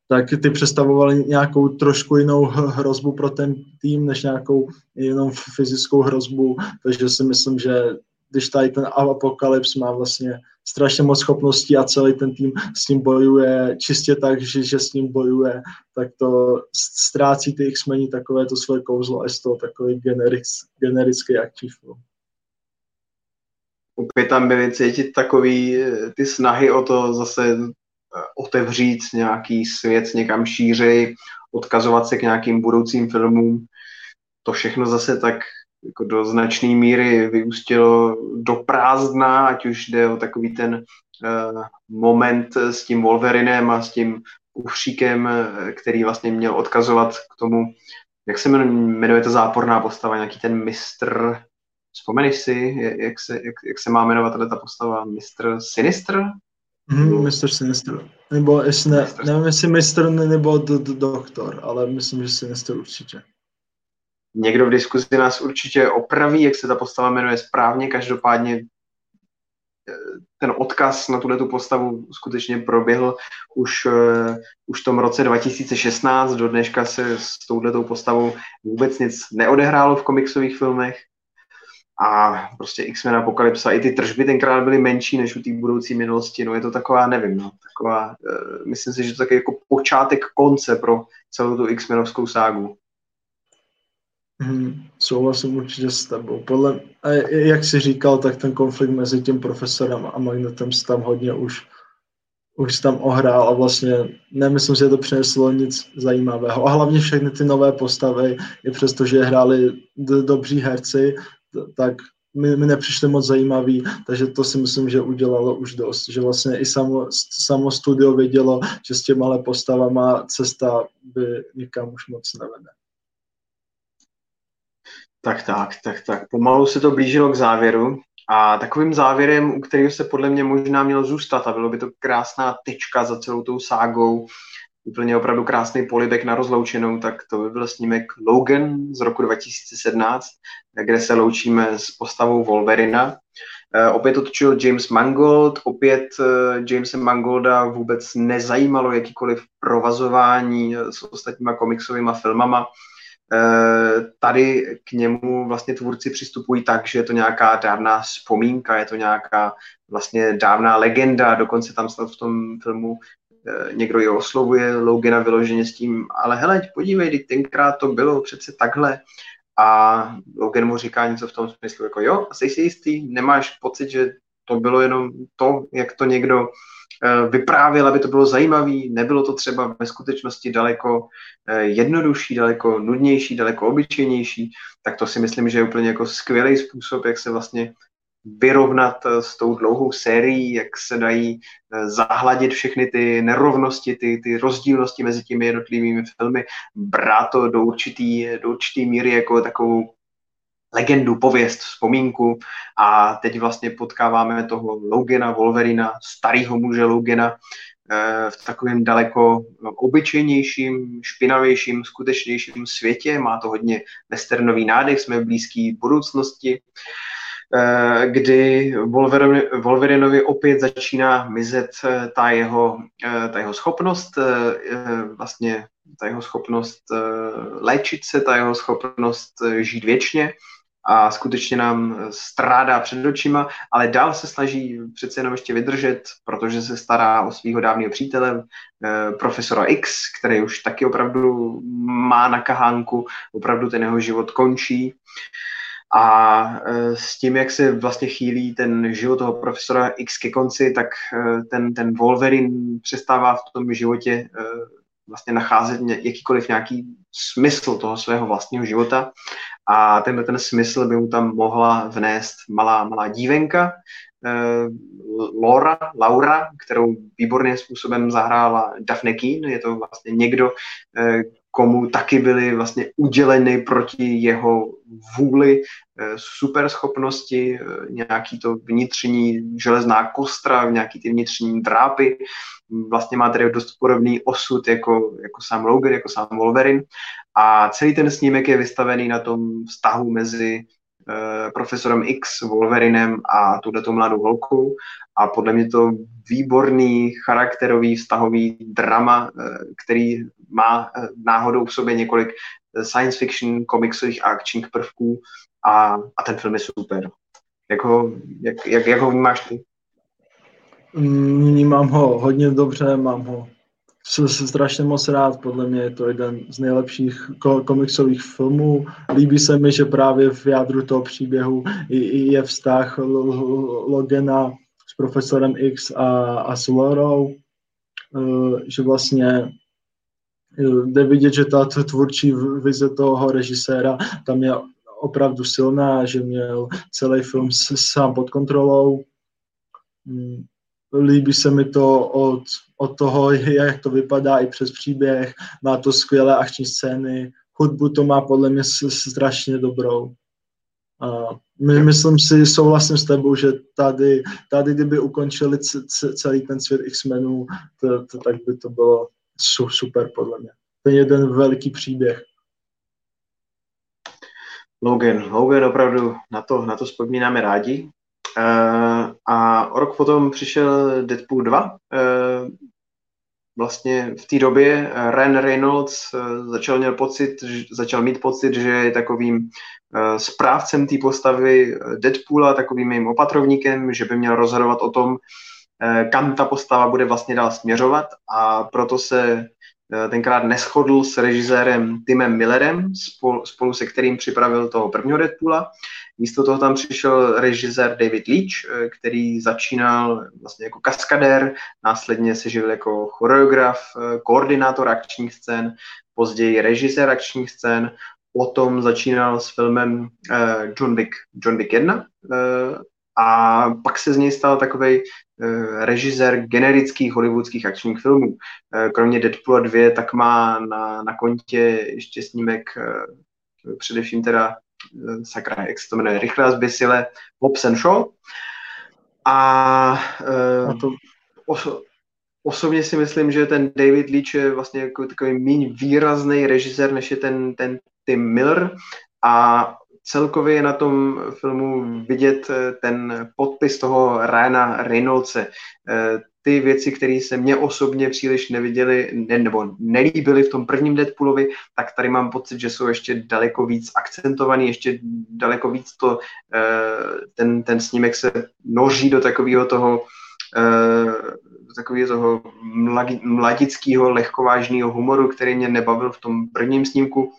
S2: tak ty představovaly nějakou trošku jinou hrozbu pro ten tým, než nějakou jenom fyzickou hrozbu, takže si myslím, že když tady ten apokalyps má vlastně strašně moc schopností a celý ten tým s ním bojuje čistě tak, že, že s ním bojuje, tak to ztrácí ty X-meni takové to svoje kouzlo a je z toho takový generic, generický akční film.
S1: Opět tam byly cítit takový eh, ty snahy o to zase eh, otevřít nějaký svět někam šířej, odkazovat se k nějakým budoucím filmům. To všechno zase tak jako do značné míry vyústilo do prázdna, ať už jde o takový ten uh, moment s tím Wolverinem a s tím ufříkem, který vlastně měl odkazovat k tomu, jak se jmenuje ta záporná postava, nějaký ten mistr, vzpomeneš si, jak se, jak, jak se má jmenovat ta postava, mistr Sinister?
S2: Mm, Mr. Sinister. Nebo jestli ne, nevím, jestli mistr nebo d- d- doktor, ale myslím, že Sinister určitě.
S1: Někdo v diskuzi nás určitě opraví, jak se ta postava jmenuje správně, každopádně eh, ten odkaz na tuhle tu postavu skutečně proběhl už, uh, už v tom roce 2016. Do dneška se s touhletou postavou vůbec nic neodehrálo v komiksových filmech. A prostě X-Men Apokalypsa, i ty tržby tenkrát byly menší než u té budoucí minulosti. No je to taková, nevím, no, taková, uh, myslím si, že to je jako počátek konce pro celou tu X-Menovskou ságu.
S2: Hmm, souhlasím určitě s tebou. Podle, a jak jsi říkal, tak ten konflikt mezi tím profesorem a Magnetem se tam hodně už, už tam ohrál a vlastně nemyslím si, že to přineslo nic zajímavého. A hlavně všechny ty nové postavy, i přesto, že hráli d- dobří herci, tak mi, mi nepřišly moc zajímavý, takže to si myslím, že udělalo už dost, že vlastně i samo, samo studio vědělo, že s těma postavama cesta by nikam už moc nevede.
S1: Tak, tak, tak, tak. Pomalu se to blížilo k závěru a takovým závěrem, u kterého se podle mě možná měl zůstat a bylo by to krásná tečka za celou tou ságou, úplně opravdu krásný polibek na rozloučenou, tak to by byl snímek Logan z roku 2017, kde se loučíme s postavou Wolverina. E, opět otočil James Mangold, opět e, Jamesa Mangolda vůbec nezajímalo jakýkoliv provazování s ostatníma komiksovými filmama. Tady k němu vlastně tvůrci přistupují tak, že je to nějaká dávná vzpomínka, je to nějaká vlastně dávná legenda, dokonce tam snad v tom filmu eh, někdo ji oslovuje Logana vyloženě s tím, ale hele, podívej, tenkrát to bylo přece takhle. A Logan mu říká něco v tom smyslu, jako jo, jsi si jistý, nemáš pocit, že to bylo jenom to, jak to někdo vyprávěl, aby to bylo zajímavé. Nebylo to třeba ve skutečnosti daleko eh, jednodušší, daleko nudnější, daleko obyčejnější, tak to si myslím, že je úplně jako skvělý způsob, jak se vlastně vyrovnat eh, s tou dlouhou sérií, jak se dají zahladit všechny ty nerovnosti, ty, ty rozdílnosti mezi těmi jednotlivými filmy, brát to do určitý, do určitý míry jako takovou legendu, pověst, vzpomínku a teď vlastně potkáváme toho Logena, Wolverina, starého muže Logena eh, v takovém daleko obyčejnějším, špinavějším, skutečnějším světě. Má to hodně westernový nádech, jsme v blízké budoucnosti, eh, kdy Wolverinovi opět začíná mizet eh, ta jeho, ta jeho schopnost, vlastně ta jeho schopnost léčit se, ta jeho schopnost žít věčně a skutečně nám strádá před očima, ale dál se snaží přece jenom ještě vydržet, protože se stará o svého dávného přítele, eh, profesora X, který už taky opravdu má na kahánku, opravdu ten jeho život končí. A eh, s tím, jak se vlastně chýlí ten život toho profesora X ke konci, tak eh, ten, ten Wolverine přestává v tom životě vlastně nacházet jakýkoliv nějaký smysl toho svého vlastního života a tenhle ten smysl by mu tam mohla vnést malá, malá dívenka, eh, Laura, Laura, kterou výborným způsobem zahrála Daphne Keen. Je to vlastně někdo, eh, komu taky byly vlastně uděleny proti jeho vůli eh, super schopnosti, nějaký to vnitřní železná kostra, nějaký ty vnitřní drápy. Vlastně má tedy dost podobný osud jako, jako sám Logan, jako sám Wolverine. A celý ten snímek je vystavený na tom vztahu mezi profesorem X, Wolverinem a tuto mladou holkou. A podle mě to výborný charakterový vztahový drama, uh, který má uh, náhodou v sobě několik science fiction, komiksových a akčních prvků a, a ten film je super. Jak ho, jak, jak, jak ho vnímáš ty?
S2: Vnímám ho hodně dobře, mám ho jsem strašně moc rád, podle mě je to jeden z nejlepších komiksových filmů. Líbí se mi, že právě v jádru toho příběhu je vztah Logena s profesorem X a, a s Lorou, eh, že vlastně eh, jde vidět, že ta tvůrčí vize toho režiséra tam je opravdu silná, že měl celý film sám pod kontrolou. Líbí se mi to od, od toho, jak to vypadá i přes příběh, má to skvělé akční scény, hudbu to má podle mě strašně dobrou. A my, myslím si, souhlasím s tebou, že tady, tady kdyby ukončili celý ten svět X-menů, to, to, tak by to bylo super podle mě. Ten jeden velký příběh.
S1: Logan, Logan opravdu, na to, na to vzpomínáme rádi. Uh, a o rok potom přišel Deadpool 2. Uh, eh, vlastně v té době Ryan Reynolds uh, začal, měl pocit, začal mít pocit, že je takovým správcem té postavy Deadpoola, takovým jejím opatrovníkem, že by měl rozhodovat o tom, kam ta postava bude vlastně dál směřovat a proto se tenkrát neschodl s režisérem Timem Millerem, spolu, spolu se kterým připravil toho prvního Deadpoola. Místo toho tam přišel režisér David Leach, eh, který začínal vlastně jako kaskadér, následně se živil jako choreograf, eh, koordinátor akčních scén, později režisér akčních scén, potom začínal s filmem uh, John Wick, John Wick 1 uh, a pak se z něj stal takový režisér generických hollywoodských akčních filmů. Kromě Deadpoola 2 tak má na, na kontě ještě snímek především teda Eh, sakra, jak se to jmenuje, rychle zběsile, Hobbs and Shaw. A, a to oso, osobně si myslím, že ten David Leach je vlastně jako takový méně výrazný režisér, než je ten, ten Tim Miller a celkově je na tom filmu vidět eh, ten podpis toho Ryana Reynoldse ty věci, které se mně osobně příliš neviděly ne, nebo nelíbily v tom prvním Deadpoolovi, tak tady mám pocit, že jsou ještě daleko víc akcentovaný, ještě daleko víc to, eh, ten, ten snímek se noří do takového toho eh, takového toho mladického, lehkovážného humoru, který mě nebavil v tom prvním snímku.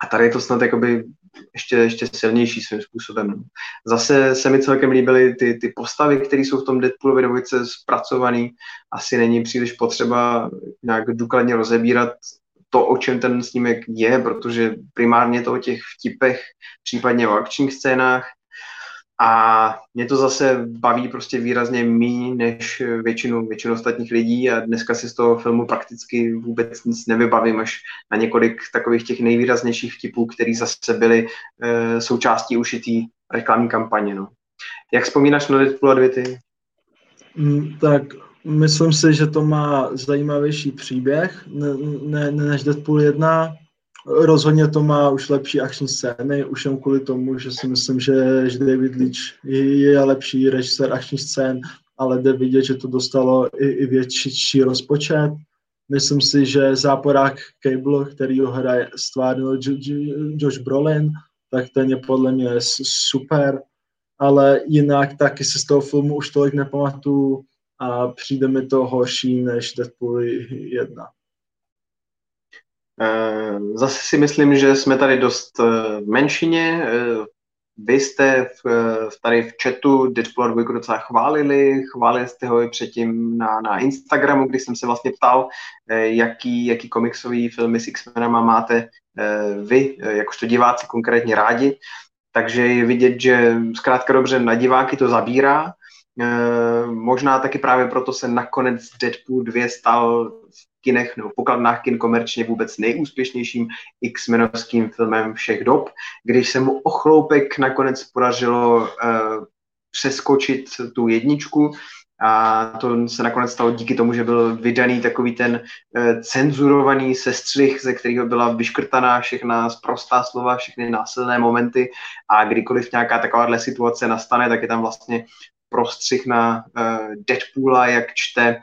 S1: A tady je to snad jakoby ještě, ještě silnější svým způsobem. Zase se mi celkem líbily ty, ty postavy, které jsou v tom Deadpoolovi dvojice zpracované. Asi není příliš potřeba nějak důkladně rozebírat to, o čem ten snímek je, protože primárně to o těch vtipech, případně o akčních scénách, a mě to zase baví prostě výrazně méně než většinu, většinu ostatních lidí a dneska si z toho filmu prakticky vůbec nic nevybavím, až na několik takových těch nejvýraznějších vtipů, které zase byly e, součástí ušitý reklamní kampaně. No. Jak vzpomínáš na Deadpool 2 ty?
S2: Mm, tak myslím si, že to má zajímavější příběh ne, ne, než Deadpool 1 Rozhodně to má už lepší akční scény, už jen kvůli tomu, že si myslím, že, že David Leach je lepší režisér akčních scén, ale jde vidět, že to dostalo i, i větší rozpočet. Myslím si, že záporák Cable, který ho hraje, stvárnil Josh Brolin, tak ten je podle mě super, ale jinak taky si z toho filmu už tolik nepamatuju a přijde mi to horší než Deadpool 1.
S1: Eh, zase si myslím, že jsme tady dost eh, v menšině. Eh, Vy jste v, tady v chatu Deadpool 2 docela chválili, chválili jste ho i předtím na, na Instagramu, kdy jsem se vlastně ptal, jaký, jaký komiksový filmy s X-Menama máte vy, jakožto diváci konkrétně rádi. Takže je vidět, že zkrátka dobře na diváky to zabírá, možná taky právě proto se nakonec Deadpool 2 stal kinech nebo pokladnách kin komerčně vůbec nejúspěšnějším X-menovským filmem všech dob, když se mu ochloupek nakonec podařilo uh, přeskočit tu jedničku a to se nakonec stalo díky tomu, že byl vydaný takový ten uh, cenzurovaný sestřih, ze kterého byla vyškrtaná všechna zprostá slova, všechny násilné momenty a kdykoliv nějaká takováhle situace nastane, tak je tam vlastně prostřih na uh, Deadpoola, jak čte,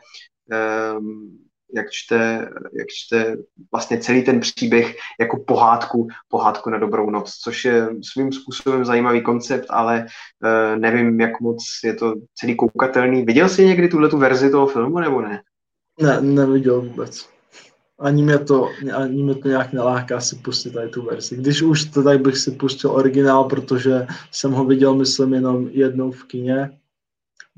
S1: jak čte, jak čte vlastně celý ten příběh jako pohádku, pohádku na dobrou noc, což je svým způsobem zajímavý koncept, ale uh, nevím, jak moc je to celý koukatelný. Viděl jsi někdy tuhle tu verzi toho filmu, nebo ne?
S2: Ne, neviděl vůbec. Ani mě to, ani mě to nějak neláká si pustit tady tu verzi. Když už, to tak bych si pustil originál, protože jsem ho viděl, myslím, jenom jednou v kině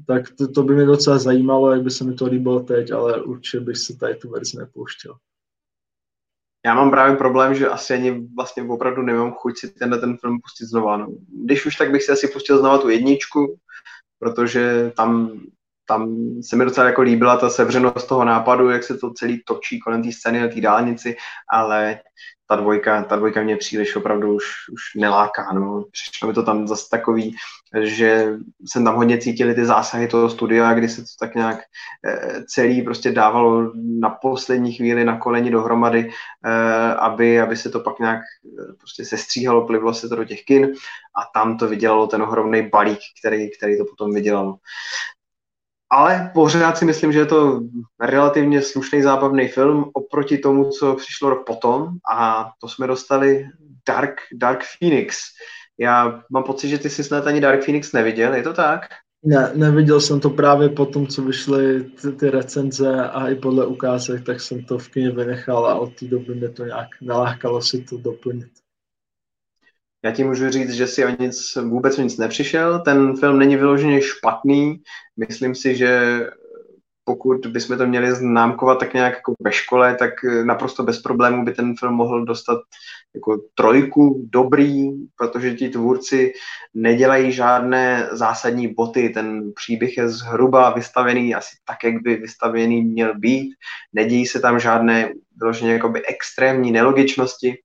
S2: tak to, to by mě docela zajímalo, jak by se mi to líbilo teď, ale určitě bych si tady tu verzi nepouštěl.
S1: Já mám právě problém, že asi ani vlastně opravdu nemám chuť si tenhle ten film pustit znova. No. Když už, tak bych si asi pustil znova tu jedničku, protože tam, tam se mi docela jako líbila ta sevřenost toho nápadu, jak se to celý točí kolem té scény na té dálnici, ale ta dvojka, ta dvojka mě příliš opravdu už, už neláká. No. Přišlo mi to tam zase takový, že jsem tam hodně cítili ty zásahy toho studia, kdy se to tak nějak eh, celý prostě dávalo na poslední chvíli na koleni dohromady, eh, aby, aby se to pak nějak eh, prostě sestříhalo, plivlo se to do těch kin a tam to vydělalo ten ohromný balík, který, který to potom vydělalo. Ale pořád si myslím, že je to relativně slušný zábavný film oproti tomu, co přišlo rok potom a to jsme dostali Dark, Dark Phoenix. Já mám pocit, že ty jsi snad ani Dark Phoenix neviděl, je to tak?
S2: Ne, neviděl jsem to právě po tom, co vyšly ty, ty recenze a i podle ukázek, tak jsem to v kyně vynechal a od té doby mě to nějak nalákalo si to doplnit.
S1: Já ti můžu říct, že si o nic, vůbec o nic nepřišel. Ten film není vyloženě špatný. Myslím si, že pokud bychom to měli známkovat tak nějak jako ve škole, tak naprosto bez problémů by ten film mohl dostat jako trojku dobrý, protože ti tvůrci nedělají žádné zásadní boty. Ten příběh je zhruba vystavený asi tak, jak by vystavený měl být. Nedějí se tam žádné vyloženě jakoby extrémní nelogičnosti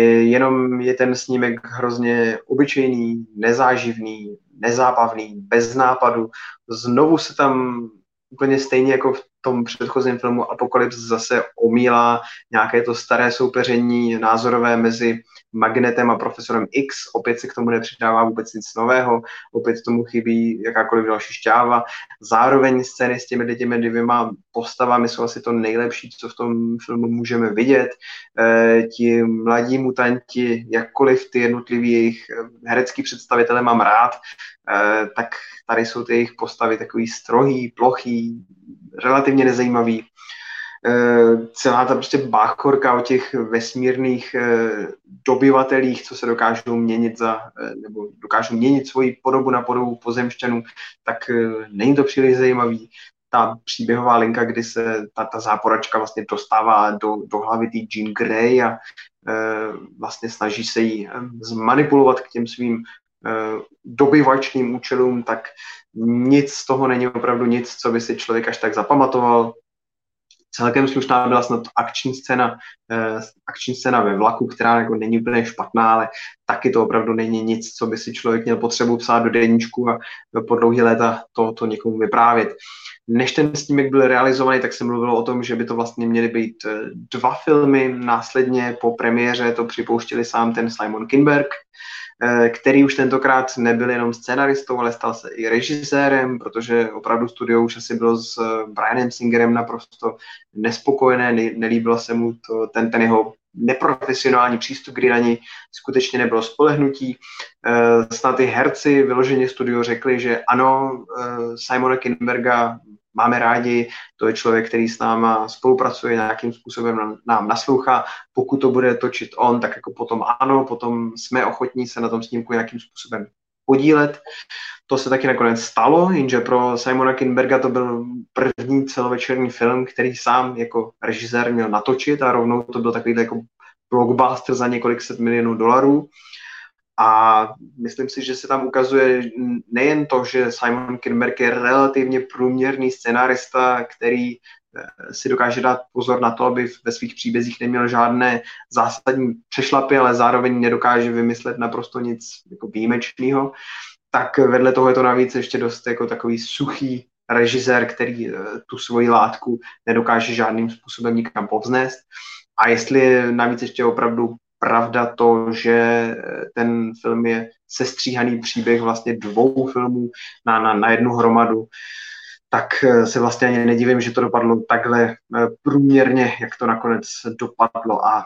S1: jenom je ten snímek hrozně obyčejný, nezáživný, nezábavný, bez nápadu. Znovu se tam úplně stejně jako v tom předchozím filmu Apokalypse zase omílá nějaké to staré soupeření názorové mezi Magnetem a profesorem X. Opět se k tomu nepřidává vůbec nic nového, opět tomu chybí jakákoliv další šťáva. Zároveň scény s těmi těmi dvěma postavami jsou asi to nejlepší, co v tom filmu můžeme vidět. E, ti mladí mutanti, jakkoliv ty jednotlivý jejich eh, herecký představitele mám rád, e, tak tady jsou ty jejich postavy takový strohý, plochý, relativně nezajímavý. Eh, celá ta prostě báchorka o těch vesmírných eh, dobyvatelích, co se dokážou měnit za, eh, nebo dokážou měnit svoji podobu na podobu pozemšťanů, tak není to příliš zajímavý. Ta příběhová linka, kdy se ta, ta záporačka vlastně dostává do, do hlavy té Jean Grey a vlastně snaží se jí zmanipulovat k těm svým dobyvačným účelům, tak nic z toho není opravdu nic, co by si člověk až tak zapamatoval. Celkem slušná byla snad akční scéna, eh, akční scéna ve vlaku, která jako není úplně špatná, ale taky to opravdu není nic, co by si člověk měl potřebu psát do deníčku a po dlouhé léta to, to někomu vyprávět. Než ten snímek byl realizovaný, tak se mluvilo o tom, že by to vlastně měly být eh, dva filmy. Následně po premiéře to připouštěli sám ten Simon Kinberg, který už tentokrát nebyl jenom scenaristou, ale stal se i režisérem, protože opravdu studio už asi bylo s eh, Brianem Singerem naprosto nespokojené, nelíbilo se mu to, ten, ten jeho neprofesionální přístup, kdy na ní skutečně nebylo spolehnutí. Eh, snad i herci vyloženě studio řekli, že ano, Simona Kinberga máme rádi, to je člověk, který s náma spolupracuje, nějakým způsobem nám naslouchá. Pokud to bude točit on, tak jako potom ano, potom jsme ochotní se na tom snímku nějakým způsobem podílet. To se taky nakonec stalo, jenže pro Simona Kinberga to byl první celovečerní film, který sám jako režisér měl natočit a rovnou to byl takový jako blockbuster za několik set milionů dolarů. A myslím si, že se tam ukazuje nejen to, že Simon Kinberg je relativně průměrný scenárista, který eh, si dokáže dát pozor na to, aby ve svých příbězích neměl žádné zásadní přešlapy, ale zároveň nedokáže vymyslet naprosto nic jako výjimečného, tak vedle toho je to navíc ještě dost jako takový suchý režisér, který eh, tu svoji látku nedokáže žádným způsobem nikam povznést. A jestli je navíc ještě opravdu pravda to, že ten film je sestříhaný příběh vlastně dvou filmů na, na, na jednu hromadu, tak se vlastně ani nedivím, že to dopadlo takhle eh, průměrně, jak to nakonec dopadlo. A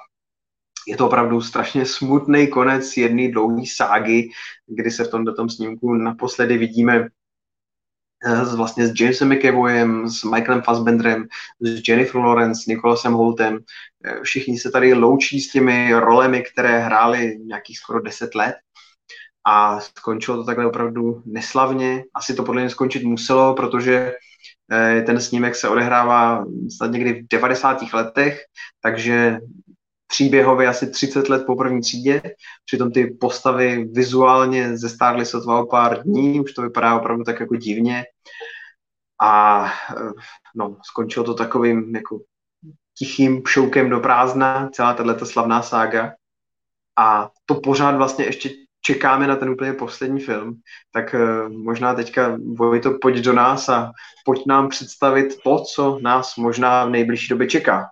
S1: je to opravdu strašně smutný konec jedné dlouhé ságy, kdy se v tomto snímku naposledy vidíme Eh, vlastně s Jamesem McAvoyem, s Michaelem Fassbenderem, s Jennifer Lawrence, s Nicholasem Holtem. Eh, všichni se tady loučí s těmi rolemi, které hráli nějakých skoro 10 let. A skončilo to takhle opravdu neslavně. Asi to podle mě skončit muselo, protože eh, ten snímek se odehrává snad někdy v 90. letech, takže příběhově asi 30 let po první třídě, přitom ty postavy vizuálně zestárly sotva o pár dní, už to vypadá opravdu tak jako divně. A eh, no, skončilo to takovým jako tichým šoukem do prázdna, celá tato slavná sága. A to pořád vlastně ještě čekáme na ten úplně poslední film, tak uh, možná teďka Vojto, pojď do nás a pojď nám představit to, co nás možná v nejbližší době čeká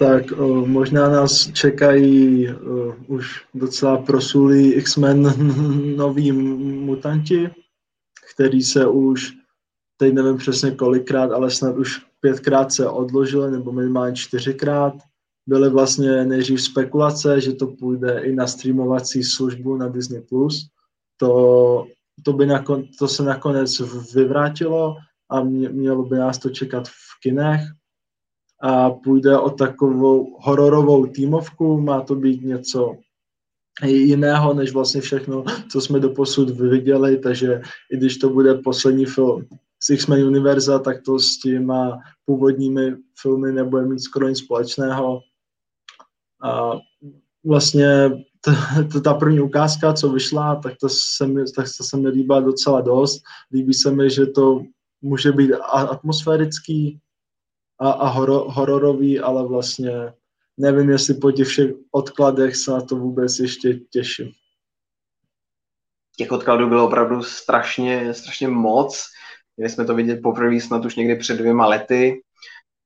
S2: tak o, možná nás čekají o, už docela prosulí X-Men noví mutanti, který se už, teď nevím přesně kolikrát, ale snad už pětkrát se odložili, nebo minimálně čtyřikrát. Byly vlastně nejdřív spekulace, že to půjde i na streamovací službu na Disney+. To, to, by nakon, to se nakonec vyvrátilo a mělo by nás to čekat v kinech a půjde o takovou hororovou týmovku, má to být něco jiného, než vlastně všechno, co jsme doposud viděli, takže i když to bude poslední film z X-Men Univerza, tak to s těma původními filmy nebude mít skoro nic společného. A vlastně ta první ukázka, co vyšla, tak to se mi, tak to se mi líbá docela dost. Líbí se mi, že to může být atmosférický, a, a horo, hororový, ale vlastně nevím, jestli po těch všech odkladech se na to vůbec ještě těším.
S1: Těch odkladů bylo opravdu strašně, strašně moc. Měli jsme to vidět poprvé snad už někdy před dvěma lety.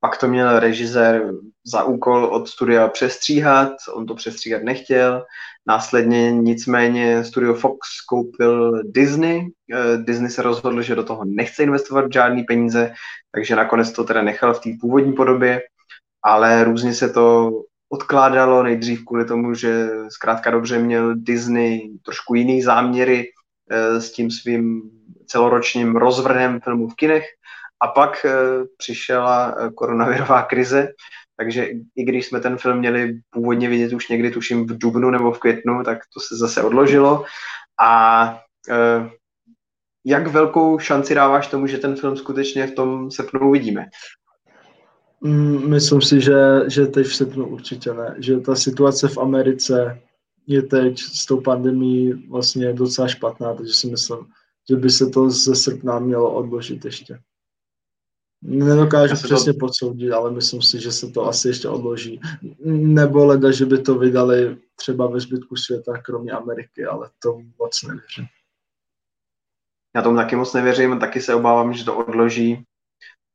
S1: Pak to měl režisér za úkol od studia přestříhat, on to přestříhat nechtěl. Následně nicméně studio Fox koupil Disney. Eh, Disney se rozhodl, že do toho nechce investovat žádný peníze, takže nakonec to teda nechal v té původní podobě, ale různě se to odkládalo, nejdřív kvůli tomu, že zkrátka dobře měl Disney trošku jiný záměry eh, s tím svým celoročním rozvrhem filmů v kinech a pak eh, přišla koronavirová krize, takže i když jsme ten film měli původně vidět už někdy, tuším, v dubnu nebo v květnu, tak to se zase odložilo. A e, jak velkou šanci dáváš tomu, že ten film skutečně v tom srpnu uvidíme?
S2: Mm, myslím si, že, že teď v srpnu určitě ne. Že ta situace v Americe je teď s tou pandemí vlastně docela špatná, takže si myslím, že by se to ze srpna mělo odložit ještě. Nedokážu přesně to... posoudit, ale myslím si, že se to asi ještě odloží. Nebo leda, že by to vydali třeba ve zbytku světa, kromě Ameriky, ale to moc nevěřím.
S1: Já tomu taky moc nevěřím, taky se obávám, že to odloží.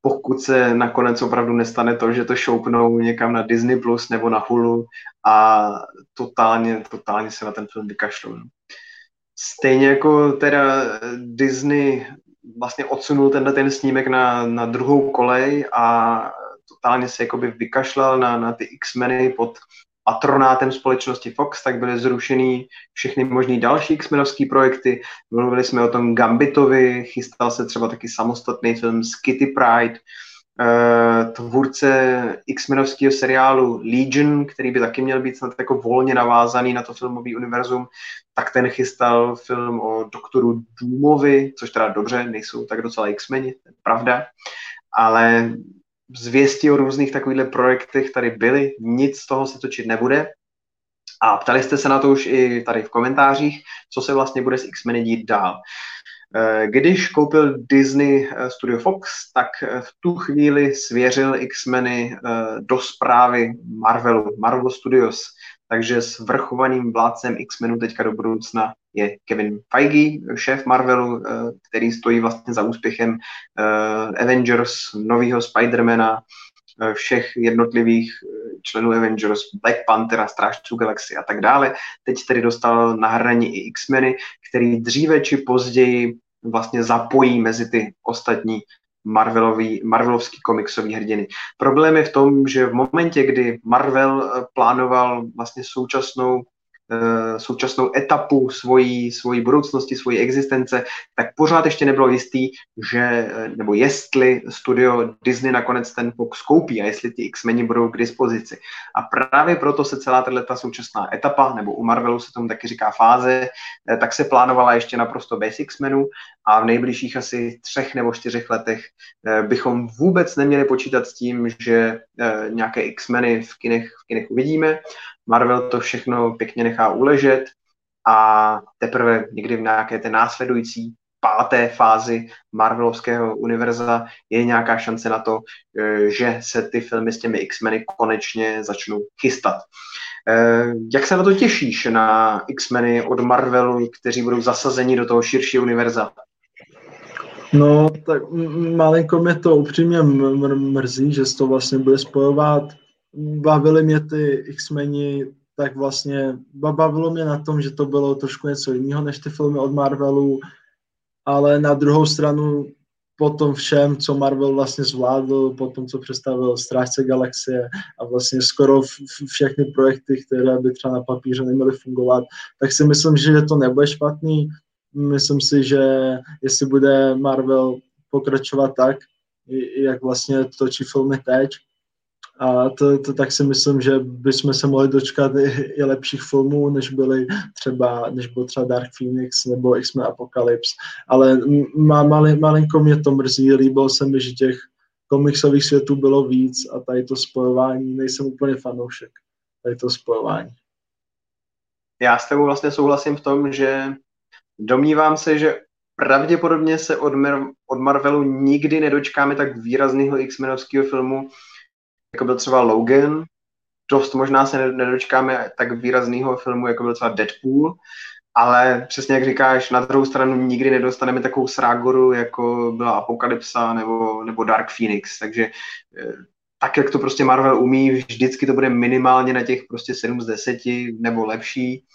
S1: Pokud se nakonec opravdu nestane to, že to šoupnou někam na Disney Plus nebo na Hulu a totálně, totálně se na ten film vykašlou. Stejně jako teda Disney vlastně odsunul tenhle ten snímek na, na druhou kolej a totálně se jakoby vykašlal na, na ty X-meny pod patronátem společnosti Fox, tak byly zrušeny všechny možné další X-menovské projekty. Mluvili jsme o tom Gambitovi, chystal se třeba taky samostatný film z Kitty Pride, tvůrce X-menovského seriálu Legion, který by taky měl být snad jako volně navázaný na to filmový univerzum, tak ten chystal film o doktoru Doomovi, což teda dobře, nejsou tak docela X-meni, to je pravda, ale zvěsti o různých takovýchhle projektech tady byly, nic z toho se točit nebude. A ptali jste se na to už i tady v komentářích, co se vlastně bude s X-meny dít dál. Eh, když koupil Disney eh, Studio Fox, tak eh, v tu chvíli svěřil X-meny do zprávy Marvelu, Marvel Studios. Takže s vrchovaným vládcem X-menů teďka do budoucna je Kevin Feige, šéf Marvelu, který stojí vlastně za úspěchem Avengers, nového Spidermana, všech jednotlivých členů Avengers, Black Panthera, Strážců Galaxy a tak dále. Teď tedy dostal na hraní i X-meny, který dříve či později vlastně zapojí mezi ty ostatní Marvelový, Marvelovský komiksový hrdiny. Problém je v tom, že v momentě, kdy Marvel plánoval vlastně současnou Eh, současnou etapu svojí, svojí budoucnosti, svojí existence, tak pořád ještě nebylo jistý, že, eh, nebo jestli studio Disney nakonec ten Fox koupí a jestli ty X-meni budou k dispozici. A právě proto se celá tato současná etapa, nebo u Marvelu se tomu taky říká fáze, eh, tak se plánovala ještě naprosto bez X-menů a v nejbližších asi třech nebo čtyřech letech bychom vůbec neměli počítat s tím, že nějaké X-meny v kinech, v kinech uvidíme, Marvel to všechno pěkně nechá uležet a teprve někdy v nějaké té následující páté fázi Marvelovského univerza je nějaká šance na to, e, že se ty filmy s těmi X-meny konečně začnou chystat. Jak se na to těšíš, na X-meny od Marvelu, kteří budou zasazeni do toho širšího univerza?
S2: No, tak malinko mě to upřímně mrzí, že se to vlastně bude spojovat bavili mě ty X-meni, tak vlastně bavilo mě na tom, že to bylo trošku něco jiného než ty filmy od Marvelu, ale na druhou stranu po tom všem, co Marvel vlastně zvládl, po tom, co představil Strážce galaxie a vlastně skoro všechny projekty, které by třeba na papíře neměly fungovat, tak si myslím, že to nebude špatný. Myslím si, že jestli bude Marvel pokračovat tak, jak vlastně točí filmy teď, a to, to, tak si myslím, že bychom se mohli dočkat i, i lepších filmů, než byly třeba, než byl třeba Dark Phoenix nebo X-Men Apocalypse. Ale má, mali, malinko mě to mrzí, líbilo se mi, že těch komiksových světů bylo víc a tady to spojování, nejsem úplně fanoušek, tady to spojování.
S1: Já s tebou vlastně souhlasím v tom, že domnívám se, že pravděpodobně se od, Mar- od Marvelu nikdy nedočkáme tak výrazného X-menovského filmu, jako byl třeba Logan, dost možná se nedočkáme tak výrazného filmu, jako byl třeba Deadpool, ale přesně jak říkáš, na druhou stranu nikdy nedostaneme takovou srágoru, jako byla Apokalypsa nebo, nebo Dark Phoenix, takže eh, tak, jak to prostě Marvel umí, vždycky to bude minimálně na těch prostě 7 z 10 nebo lepší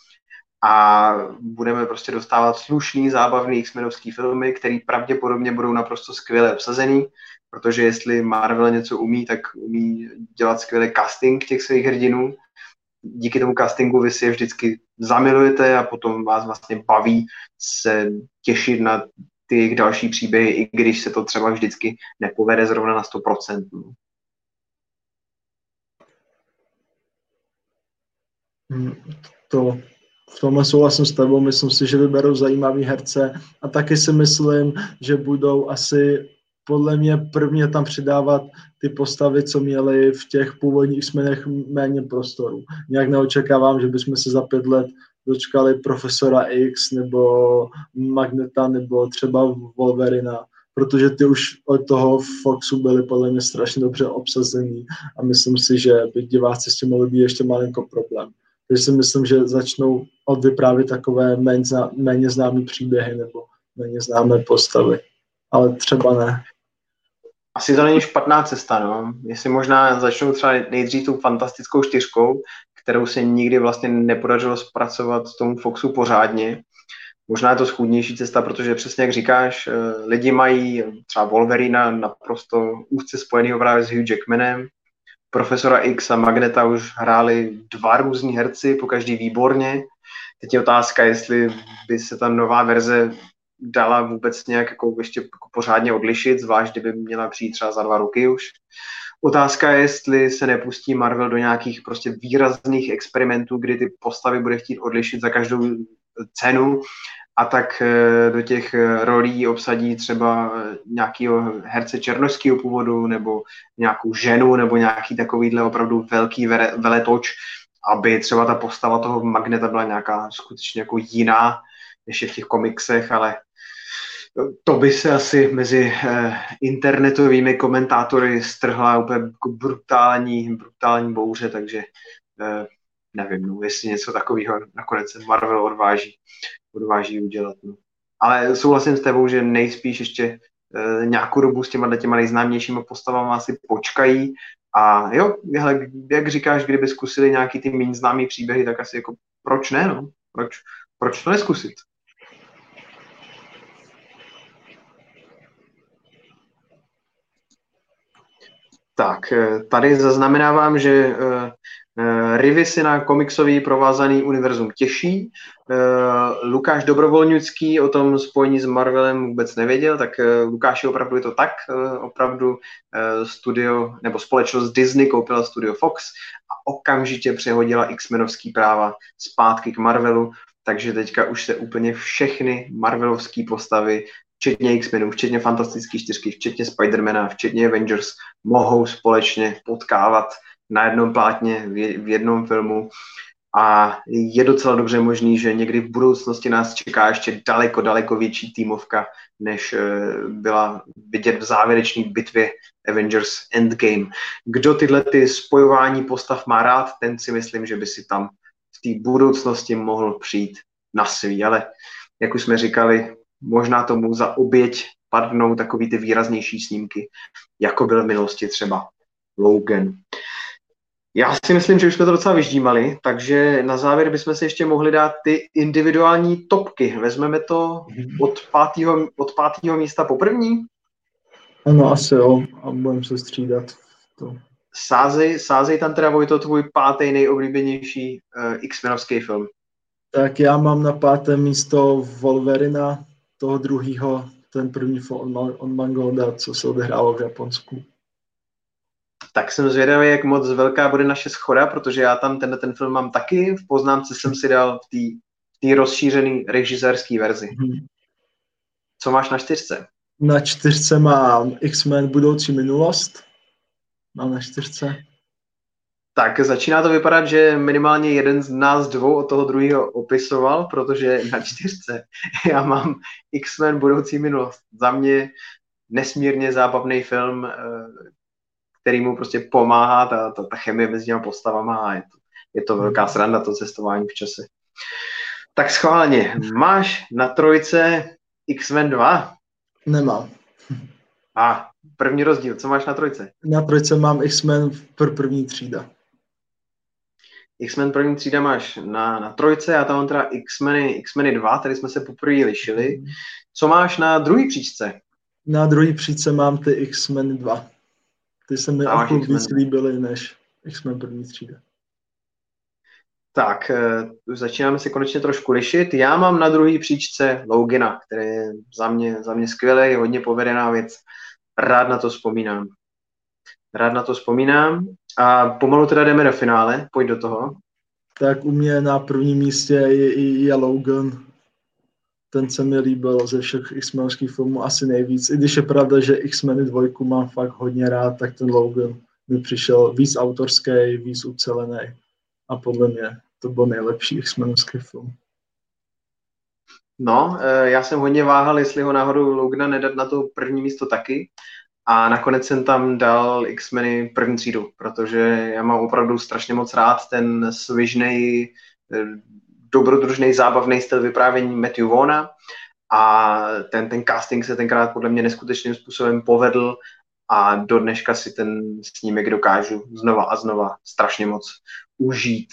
S1: a budeme prostě dostávat slušný, zábavný X-menovský filmy, které pravděpodobně budou naprosto skvěle obsazený protože jestli Marvel něco umí, tak umí dělat skvělý casting těch svých hrdinů. Díky tomu castingu vy si je vždycky zamilujete a potom vás vlastně baví se těšit na ty jejich další příběhy, i když se to třeba vždycky nepovede zrovna na 100%. No.
S2: Hmm, to v tomhle souhlasím s tebou, myslím si, že vyberou zajímavý herce a taky si myslím, že budou asi podle mě prvně tam přidávat ty postavy, co měly v těch původních směnech méně prostoru. Nějak neočekávám, že bychom se za pět let dočkali profesora X nebo Magneta nebo třeba Wolverina, protože ty už od toho Foxu byly podle mě strašně dobře obsazení a myslím si, že by diváci s tím mohli být ještě malinko problém. Takže si myslím, že začnou odvyprávět takové méně známé příběhy nebo méně známé postavy. Ale třeba ne
S1: asi to není špatná cesta, no. Jestli možná začnou třeba nejdřív tou fantastickou čtyřkou, kterou se nikdy vlastně nepodařilo zpracovat tomu Foxu pořádně. Možná je to schůdnější cesta, protože přesně jak říkáš, eh, lidi mají třeba Wolverina naprosto úzce spojenýho právě s Hugh Jackmanem, Profesora X a Magneta už hráli dva různí herci, po každý výborně. Teď je otázka, jestli by se ta nová verze dala vůbec nějak jako ještě jako pořádně odlišit, zvlášť kdyby měla přijít třeba za dva roky už. Otázka je, jestli se nepustí Marvel do nějakých prostě výrazných experimentů, kdy ty postavy bude chtít odlišit za každou cenu a tak eh, do těch eh, rolí obsadí třeba eh, nějakého herce černožského původu nebo nějakou ženu nebo nějaký takovýhle opravdu velký veletoč, aby třeba ta postava toho Magneta byla nějaká skutečně jako jiná, než je v těch komiksech, ale to by se asi mezi internetovými komentátory strhla úplně jako brutální, brutální bouře, takže nevím, no, jestli něco takového nakonec se Marvel odváží, odváží udělat. No. Ale souhlasím s tebou, že nejspíš ještě e, nějakou dobu s těma, těma nejznámějšíma postavama asi počkají a jo, hele, jak říkáš, kdyby zkusili nějaký ty méně známý příběhy, tak asi jako proč ne, no? Proč, proč to neskusit? Tak, eh, tady zaznamenávám, že Eh, Rivy si na komiksový provázaný univerzum těší. Eh, Lukáš Dobrovolnický o tom spojení s Marvelem vůbec nevěděl, tak eh, Lukáš, opravdu je to tak. Opravdu studio nebo společnost Disney koupila studio Fox a okamžitě přehodila X-menovský práva zpátky k Marvelu, takže teďka už se úplně všechny Marvelovské postavy včetně X-Menů, včetně Fantastických čtyřky, včetně Spidermana, včetně Avengers, mohou společně potkávat na jednom plátně, v jednom filmu a je docela dobře možný, že někdy v budoucnosti nás čeká ještě daleko, daleko větší týmovka, než eh, byla vidět v závěrečné bitvě Avengers Endgame. Kdo tyhle ty spojování postav má rád, ten si myslím, že by si tam v té budoucnosti mohl přijít na svý, ale jak už jsme říkali, možná tomu za oběť padnou takový ty výraznější snímky, jako byl v minulosti třeba Logan. Já si myslím, že už jsme to docela vyždímali, takže na závěr bychom si ještě mohli dát ty individuální topky. Vezmeme to od pátého, od pátého místa po první?
S2: Ano, asi jo, a budeme se střídat. To.
S1: Sázej, sázej tam teda, Vojto, tvůj pátý nejoblíbenější uh, X-menovský film.
S2: Tak já mám na pátém místo Wolverina, toho druhého, ten první film od Mangolda, co se odehrálo v Japonsku
S1: tak jsem zvědavý, jak moc velká bude naše schoda, protože já tam ten, ten film mám taky. V poznámce jsem si dal v té rozšířené režisérské verzi. Hmm. Co máš na čtyřce?
S2: Na čtyřce mám X-Men budoucí minulost. Mám na čtyřce.
S1: Tak začíná to vypadat, že minimálně jeden z nás dvou od toho druhého opisoval, protože na čtyřce já mám X-Men budoucí minulost. Za mě nesmírně zábavný film, eh, který mu prostě pomáhá ta, ta, ta chemie mezi těma postavama a je to, je to velká hmm. sranda to cestování v čase. Tak schválně, máš na trojce X-Men 2?
S2: Nemám.
S1: A první rozdíl, co máš na trojce?
S2: Na trojce mám X-Men pr- první třída.
S1: X-Men první třída máš na, na trojce, já tam mám teda X-Meny, X-Meny 2, tady jsme se poprvé lišili. Hmm. Co máš na druhý příčce? Na
S2: druhý příčce mám ty X-Men 2. Ty se mi jako víc líbily než X-Men první třída.
S1: Tak, uh, začínáme se konečně trošku lišit. Já mám na druhý příčce Logina, který je za mě, za mě skvělý, je hodně povedená věc. Rád na to vzpomínám. Rád na to vzpomínám. A pomalu teda jdeme do finále, pojď do toho.
S2: Tak u mě na prvním místě je, je Logan ten se mi líbil ze všech X-menovských filmů asi nejvíc. I když je pravda, že X-meny dvojku mám fakt hodně rád, tak ten Logan mi přišel víc autorský, víc ucelený. A podle mě to byl nejlepší X-menovský film.
S1: No, eh, já jsem hodně váhal, jestli ho náhodou Logana nedat na to první místo taky. A nakonec jsem tam dal X-meny první třídu, protože já mám opravdu strašně moc rád ten svižnej eh, dobrodružný, zábavný styl vyprávění Matthew Vona a ten, ten casting se tenkrát podle mě neskutečným způsobem povedl a do dneška si ten snímek dokážu znova a znova strašně moc užít.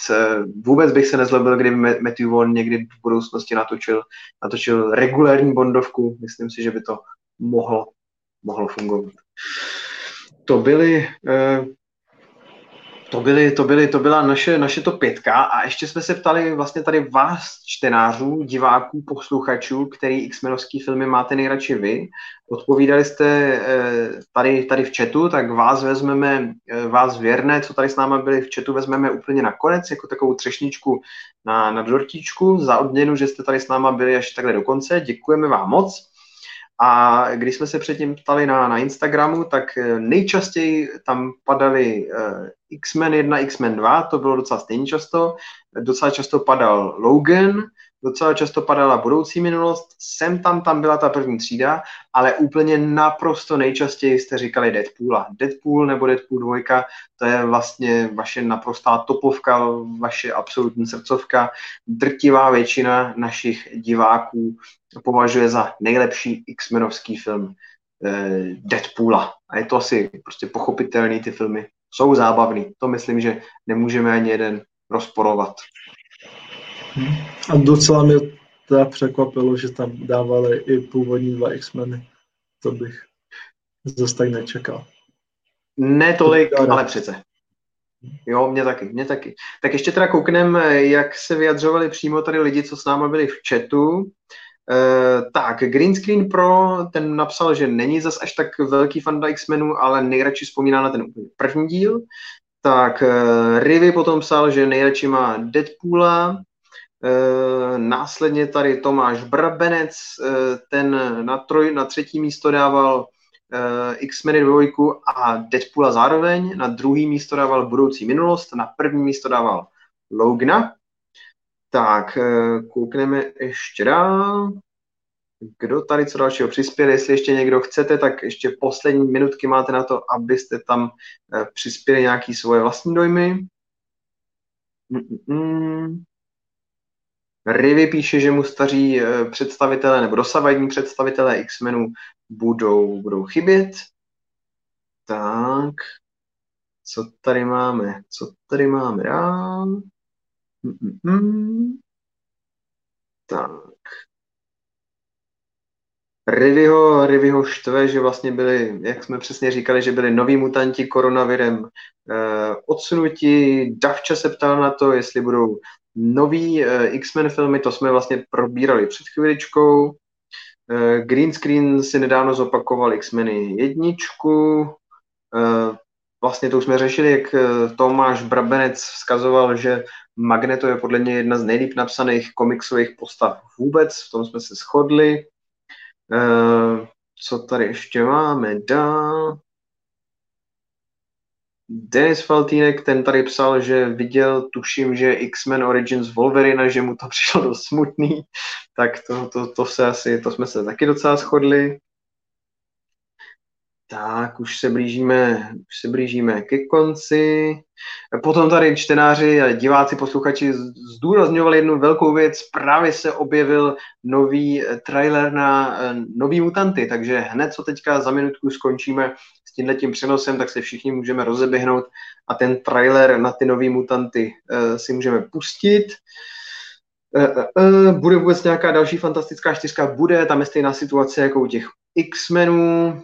S1: Vůbec bych se nezlobil, kdyby Matthew Vaughn někdy v budoucnosti natočil, natočil regulární bondovku. Myslím si, že by to mohlo, mohlo fungovat. To byly, eh, To, byly, to, byly, to byla naše, naše to pětka a ještě jsme se ptali vlastně tady vás, čtenářů, diváků, posluchačů, který X-menovský filmy máte nejradši vy. Odpovídali jste eh, tady, tady v chatu, tak vás vezmeme, eh, vás věrné, co tady s náma byli v chatu, vezmeme úplně na konec, jako takovou třešničku na, na dortíčku, za odměnu, že jste tady s náma byli až takhle do konce. Děkujeme vám moc. A když jsme se předtím ptali na, na Instagramu, tak eh, nejčastěji tam padaly uh, X-Men 1, X-Men 2, to bylo docela stejně často. Docela často padal Logan, docela často padala budoucí minulost, sem tam tam byla ta první třída, ale úplně naprosto nejčastěji jste říkali Deadpoola. Deadpool nebo Deadpool 2, to je vlastně vaše naprostá topovka, vaše absolutní srdcovka. Drtivá většina našich diváků považuje za nejlepší X-menovský film eh, Deadpoola. A je to asi prostě pochopitelný, ty filmy jsou zábavný. To myslím, že nemůžeme ani jeden rozporovat.
S2: A docela mě teda překvapilo, že tam dávali i původní dva X-meny. To bych zase tak nečekal.
S1: Ne tolik, ale přece. Jo, mě taky, mě taky. Tak ještě teda koukneme, jak se vyjadřovali přímo tady lidi, co s námi byli v chatu. Uh, tak, Green Screen Pro, ten napsal, že není zas až tak velký fan X-Menu, ale nejradši vzpomíná na ten první díl. Tak, uh, Rivy potom psal, že nejradši má Deadpoola, následně tady Tomáš Brabenec, uh, ten na, troj, na třetí místo dával uh, X-meny dvojku a Deadpoola zároveň, na druhý místo dával Budoucí minulost, na první místo dával Logna. Tak, koukneme ještě dál. Kdo tady co dalšího přispěl? Jestli ještě někdo chcete, tak ještě poslední minutky máte na to, abyste tam přispěli nějaký svoje vlastní dojmy. Mm-mm. Rivy píše, že mu staří eh, představitelé nebo dosavadní představitelé X-menů budou, budou chybět. Tak, co tady máme? Co tady máme dál? Mm-mm. Tak. Rivyho, Rivyho štve, že vlastně byli, jak jsme přesně říkali, že byli noví mutanti koronavirem eh, odsunuti. Davča se ptal na to, jestli budou nový uh, X-Men filmy, to jsme vlastně probírali před chvíličkou. Uh, Green Screen si nedávno zopakoval X-Meny jedničku. Uh, vlastně to jsme řešili, jak Tomáš Brabenec vzkazoval, že Magneto je podle mě jedna z nejlíp napsaných komiksových postav vůbec, v tom jsme se shodli. Co tady ještě máme dál? Denis Faltínek, ten tady psal, že viděl, tuším, že X-Men Origins Wolverine, že mu to přišlo dost smutný, tak to, to, to, se asi, to jsme se taky docela shodli. Tak, už se blížíme, už se blížíme ke konci. Potom tady čtenáři a diváci, posluchači zdůrazňovali jednu velkou věc. Právě se objevil nový trailer na eh, nový mutanty, takže hned co teďka za minutku skončíme s tímhletím přenosem, tak se všichni můžeme rozeběhnout a ten trailer na ty nový mutanty uh, si můžeme pustit. Uh, uh, bude vůbec nějaká další fantastická čtyřka? Bude, tam je stejná situace jako u těch X-menů.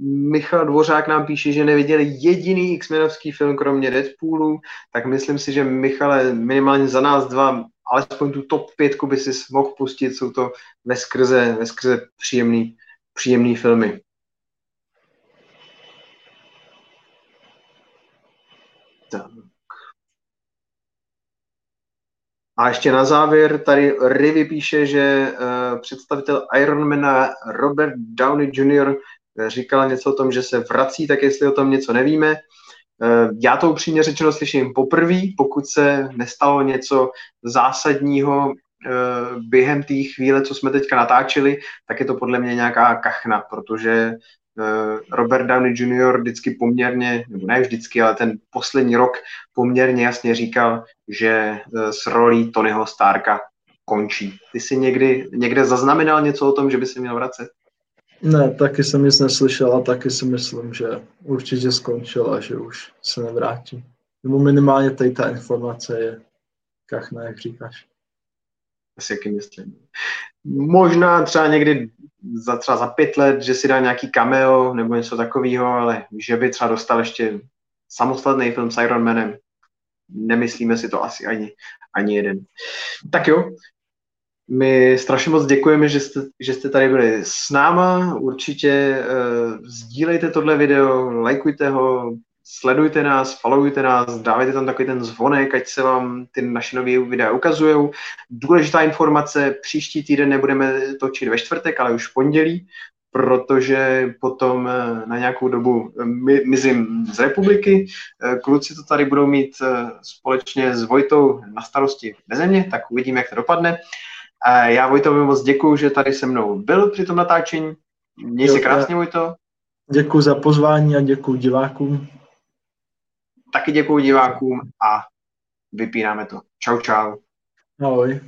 S1: Michal Dvořák nám píše, že neviděl jediný X-menovský film, kromě Deadpoolu, tak myslím si, že Michale minimálně za nás dva, alespoň tu top pětku by si mohl pustit, jsou to ve skrze, ve skrze příjemný, příjemný filmy. Tak. A ještě na závěr tady Rivy píše, že uh, představitel Ironmana Robert Downey Jr. Eh, říkal něco o tom, že se vrací, tak jestli o tom něco nevíme. Uh, já to upřímně řečeno slyším poprvé, pokud se nestalo něco zásadního během té chvíle, co jsme teďka natáčeli, tak je to podle mě nějaká kachna, protože Eh, Robert Downey Jr. vždycky poměrně, nebo ne vždycky, ale ten poslední rok poměrně jasně říkal, že eh, s rolí Tonyho Starka končí. Ty jsi někdy, někde zaznamenal něco o tom, že by se měl vracet?
S2: Ne, taky jsem nic neslyšel a taky si myslím, že určitě skončil a že už se nevrátí. Nebo minimálně tady ta informace je kachna, jak říkáš.
S1: Asi jaký myslím. Možná třeba někdy za, třeba za pět let, že si dá nějaký cameo nebo něco takového, ale že by třeba dostal ještě samostatný film s Iron Manem. Nemyslíme si to asi ani, ani jeden. Tak jo, my strašně moc děkujeme, že jste, že jste tady byli s náma. Určitě uh, sdílejte tohle video, lajkujte ho, sledujte nás, followujte nás, dávajte tam takový ten zvonek, ať se vám ty naše nové videa ukazují. Důležitá informace, příští týden nebudeme točit ve čtvrtek, ale už v pondělí, protože potom eh, na nějakou dobu mizím z republiky. Eh, kluci to tady budou mít společně s Vojtou na starosti beze mě, tak uvidíme, jak to dopadne. Já Vojtovi moc děkuju, že tady se mnou byl při tom natáčení. Měj se krásně, Vojto.
S2: Děkuji za pozvání a děkuji divákům.
S1: Taky děkuji divákům a vypínáme to. Čau, čau.
S2: Ahoj.